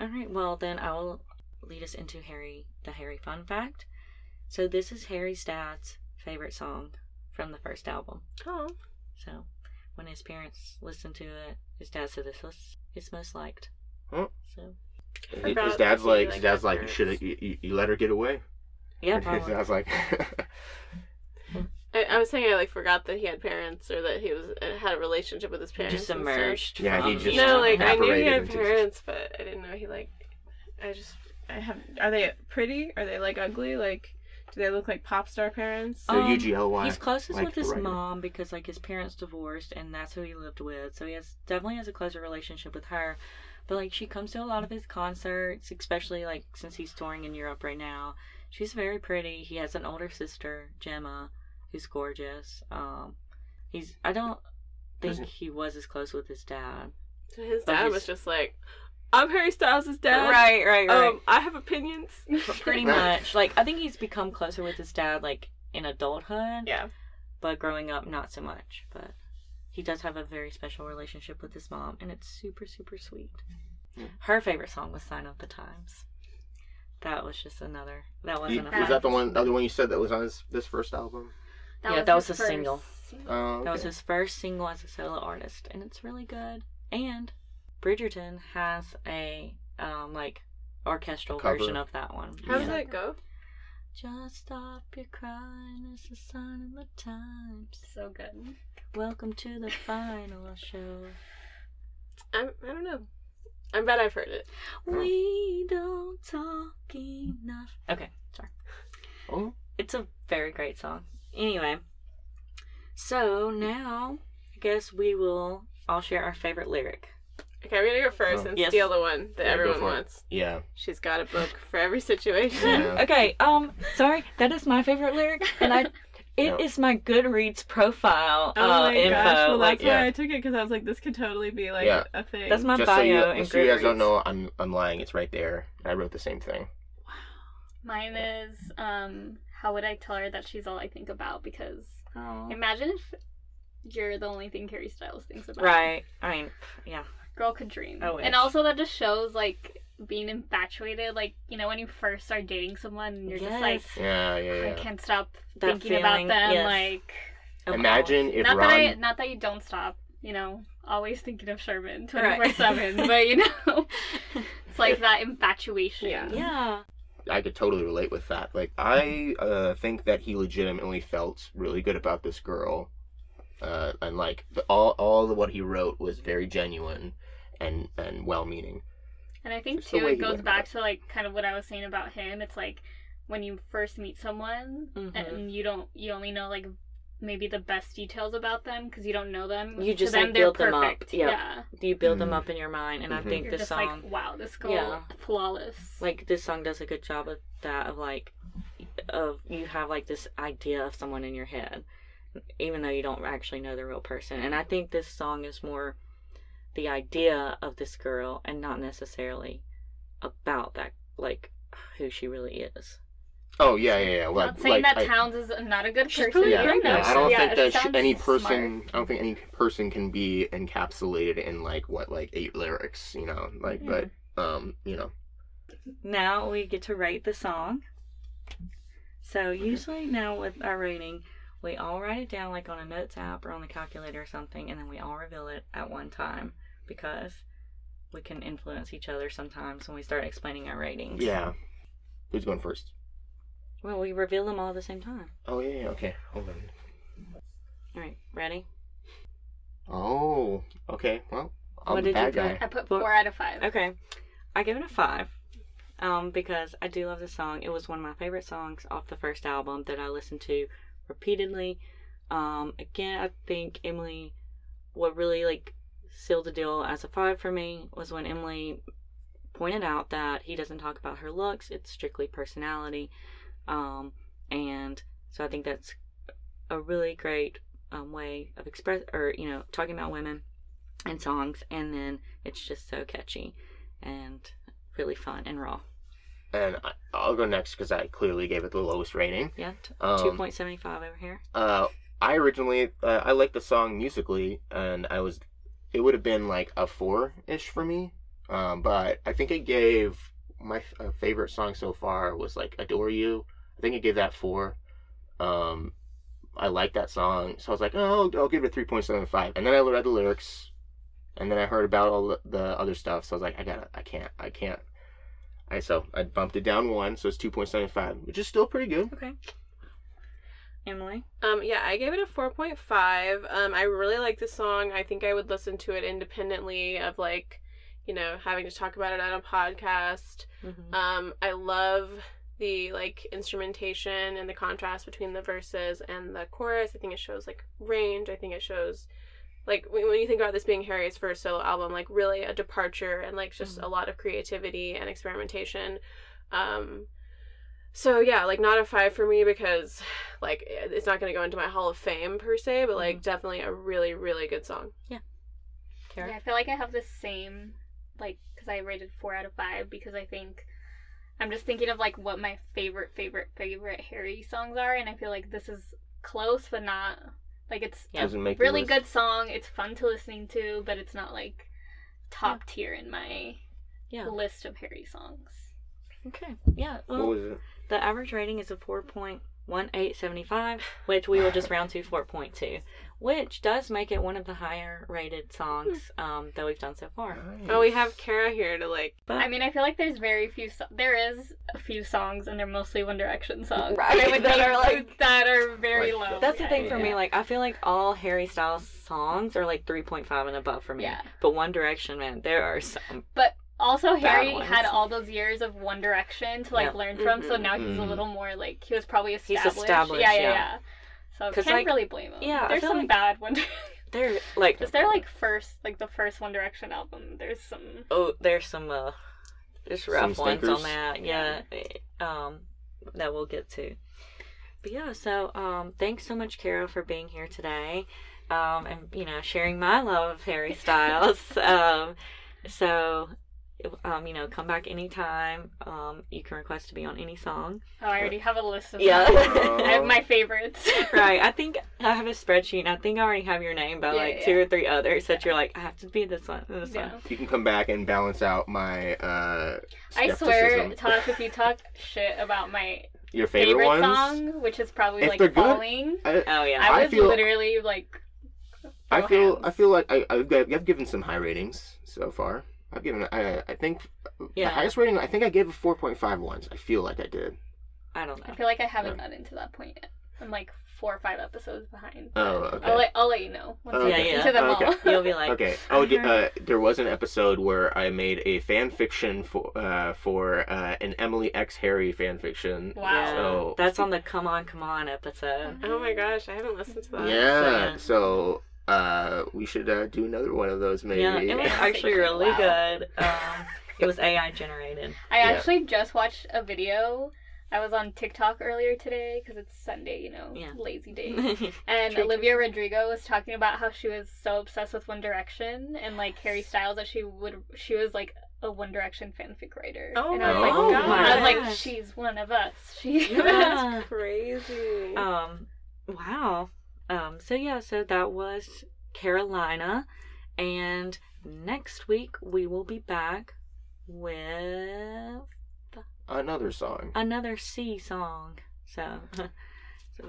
All right, well then I will lead us into Harry, the Harry fun fact. So this is Harry's dad's favorite song from the first album. Oh, So when his parents listened to it, his dad said this was his most liked. Huh. So his, dad's that he, like like, his dad's had like you should you, you, you let her get away. yeah, [LAUGHS] his probably. dad's like I, I was saying I like forgot that he had parents or that he was uh, had a relationship with his parents. just and stuff. emerged. Yeah, he just- you know, No, like I knew he had into- parents, but I didn't know he like. I just I have. Are they pretty? Are they like ugly? Like, do they look like pop star parents? so Um, UGLY. He's closest like with his writer. mom because like his parents divorced and that's who he lived with. So he has definitely has a closer relationship with her. But like she comes to a lot of his concerts, especially like since he's touring in Europe right now. She's very pretty. He has an older sister, Gemma, who's gorgeous. Um he's I don't think Doesn't- he was as close with his dad. So his dad was just like, "I'm Harry Styles' dad. Right, right, right, Um, I have opinions." [LAUGHS] Pretty much. Like I think he's become closer with his dad like in adulthood. yeah. but growing up not so much but he does have a very special relationship with his mom and it's super super sweet Yeah. her favorite song was sign of the times that was just another that wasn't a was that the one That the other one you said that was on his this first album? Yeah, that was a single. first single. Oh, that was his first single as a solo artist and it's really good and bridgerton has a um like orchestral Cover. version of that one How does Yeah. it go? Just stop your crying it's a sign of the times So good. welcome to the final show I'm, I don't know. I bet I've heard it. We don't talk enough. Okay, sorry. Oh, It's a very great song. Anyway, so now I guess we will all share our favorite lyric. Okay, I'm gonna go first Oh. and Yes. steal the one that Yeah, everyone for it. wants. yeah. She's got a book for every situation. Yeah. [LAUGHS] okay, um, sorry, that is my favorite lyric, and I, [LAUGHS] it is No. my Goodreads profile Oh uh, my info. gosh! Well, like, that's why. I took it because I was like, this could totally be like Yeah. a thing. that's my just bio so you, in just so you guys don't know, I'm I'm lying. It's right there. I wrote the same thing. Wow. Mine is um how would I tell her that she's all I think about because Oh. imagine if you're the only thing Carrie Styles thinks about. Right. I mean, yeah. Girl could dream. I wish. And also that just shows like being infatuated, like, you know, when you first start dating someone and you're just like Yes. Yeah, yeah, I yeah. can't stop That thinking about them, yes. like Of Imagine if not Ron. that I not that you don't stop, you know, always thinking of Sherman twenty Right. four seven, but you know [LAUGHS] it's like that infatuation. Yeah. Yeah. I could totally relate with that. Like, I uh, think that he legitimately felt really good about this girl, uh, and like the, all all of what he wrote was very genuine and and well meaning. And I think Just too it goes back to like kind of what I was saying about him. It's like when you first meet someone Mhm. and you don't you only know like maybe the best details about them because you don't know them. You just, them, like, they're build them up. perfect. Yeah. yeah. You build them Mhm. up in your mind, and I Mhm. think You're this just song, like, wow, this girl Yeah. flawless. like this song, does a good job of that. Of like, of you have like this idea of someone in your head, even though you don't actually know the real person. And I think this song is more the idea of this girl, and not necessarily about that, like who she really is. Oh yeah, yeah, yeah. Well, not saying like, that I- Towns is not a good She's person. probably yeah, a yeah, I don't Yeah, think that sh- sounds any smart. person. I don't think any person can be encapsulated in like what like eight lyrics. You know, like Yeah. but um, you know, Now we get to rate the song. So usually now with our rating, we all write it down like on a notes app or on the calculator or something, and then we all reveal it at one time because we can influence each other sometimes when we start explaining our ratings. yeah. Who's going first? Well, we reveal them all at the same time. Oh yeah, yeah. Okay, hold on. All right, ready? Oh, okay. Well, I'm What the did you bad guy. put? I put four out of five. Okay, I give it a five. Um, because I do love the song. It was one of my favorite songs off the first album that I listened to repeatedly. Um, again, I think Emily, what really like sealed the deal as a five for me was when Emily pointed out that he doesn't talk about her looks; it's strictly personality. Um, and so I think that's a really great um, way of express or you know talking about women and songs, and then it's just so catchy and really fun and raw. And I, I'll go next because I clearly gave it the lowest rating. Yeah, t- Um, two point seventy five over here. Uh, I originally uh, I liked the song musically, and I was it would have been like a four ish for me. Um, but I think it gave my f- uh, favorite song so far was like "Adore You." I think it gave that four. Um, I like that song, so I was like, oh, I'll, I'll give it three point seven five. And then I read the lyrics, and then I heard about all the, the other stuff, so I was like, I gotta, I can't, I can't. I so I bumped it down one, so it's two point seven five, which is still pretty good. Okay. Emily. Um, yeah, I gave it a 4.5. Um, I really like the song. I think I would listen to it independently of like, you know, having to talk about it on a podcast. Mm-hmm. Um, I love the like instrumentation and the contrast between the verses and the chorus. I think it shows like range. I think it shows like when when you think about this being Harry's first solo album, like really a departure and like just Mhm. a lot of creativity and experimentation. Um, so yeah, like not a five for me because like it's not going to go into my Hall of Fame per se, but like definitely a really really good song. Kara. Yeah, I feel like I have the same, like, because I rated four out of five because I think I'm just thinking of like what my favorite, favorite, favorite Harry songs are, and I feel like this is close, but not like it's Yeah. Doesn't make really good song. It's fun to listening to, but it's not like top tier in my Yeah. list of Harry songs. Okay. Yeah. What was it? the average rating is a four point one eight seventy five, which we will just round to four point two, which does make it one of the higher rated songs um, that we've done so far. Oh, we have Kara here to like. But I mean, I feel like there's very few. So- there is a few songs, and they're mostly One Direction songs. Right, I that are, like- that are very Like, low. That's the Yeah, thing for yeah. me. Like, I feel like all Harry Styles songs are like 3.5 and above for me. Yeah. But One Direction, man, there are some. But also, Harry ones. had all those years of One Direction to like Yeah. learn from, so Mhm. now he's a Mhm. little more like he was probably He's established. established, yeah, yeah, yeah. yeah. So 'Cause, can't like- really blame them. yeah, there's some like- bad One. [LAUGHS] They're like. Just their like first, like the first One Direction album. There's some. Oh, there's some uh, just Some rough ones on that. Yeah. Um, that we'll get to. But yeah, so um, thanks so much, Carol for being here today, um, and you know sharing my love of Harry [LAUGHS] Styles. um, so um, you know, come back anytime. Um, you can request to be on any song. Oh, I already have a list of Yeah. them. [LAUGHS] I have my favorites. [LAUGHS] right. I think I have a spreadsheet. and I think I already have your name by Yeah, like yeah. two or three others that you're like, I have to be this one, this Yeah. one. You can come back and balance out my uh I swear, [LAUGHS] skepticism. Tosh, if you talk shit about my Your favorite, favorite, ones. song, which is probably If like they're good, Falling, I, Oh yeah. I I would feel- literally like. I feel hands. I feel like I I've, I've given some high ratings so far. I've given I I think Yeah. the highest rating I think I gave a 4.5 once. I feel like I did. I don't know. I feel like I haven't Yeah. gotten to that point yet. I'm like four or five episodes behind. Oh, okay. I'll let I'll let you know once Oh, I okay. listen Yeah, to them okay. all. You'll be like, Okay. Oh, di- uh, there was an episode where I made a fan fiction for uh, for uh, an Emily X Harry fan fiction. Wow. Yeah. So That's on the Come On, Come On episode. Oh my gosh, I haven't listened to that. yeah. So, So uh, we should uh, do another one of those maybe. Yeah, it was actually [LAUGHS] really Wow. good. Um, [LAUGHS] it was AI generated. I Yeah. actually just watched a video. I was on TikTok earlier today because it's Sunday, you know, Yeah. lazy day. [LAUGHS] And Treat Olivia Rodrigo was talking about how she was so obsessed with One Direction and like Harry Styles that she would she was like a One Direction fanfic writer. Oh and I was my like, gosh. I was like, she's one of us. She Yeah. That's crazy. Um, wow. Um, so yeah, so that was Carolina, and next week we will be back with Another song. another C song. So, [LAUGHS] so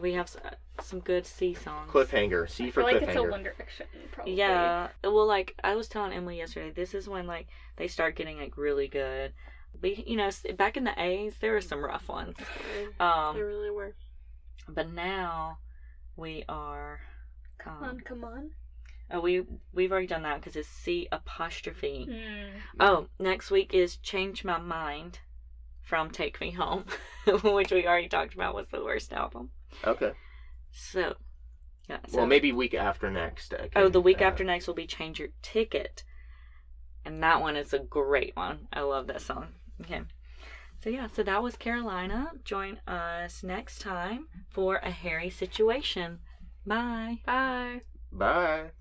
we have uh, some good C songs. Cliffhanger. C I for Cliffhanger. I feel like it's a cliffhanger. One Direction, probably. Yeah. Well, like I was telling Emily yesterday, this is when like they start getting like really good. We, you know, back in the A's, there were some rough ones. they Um, really were. but now we are. Come Um, on, come on. oh, we we've already done that because it's C apostrophe. Mm. Oh, next week is Change My Mind from Take Me Home, [LAUGHS] which we already talked about was the worst album. Okay. So, yeah. So, well, maybe week after next. I Oh, the week uh, after next will be Change Your Ticket. And that one is a great one. I love that song. Okay. So, yeah, so that was Carolina. Join us next time for a hairy situation. Bye. Bye. Bye.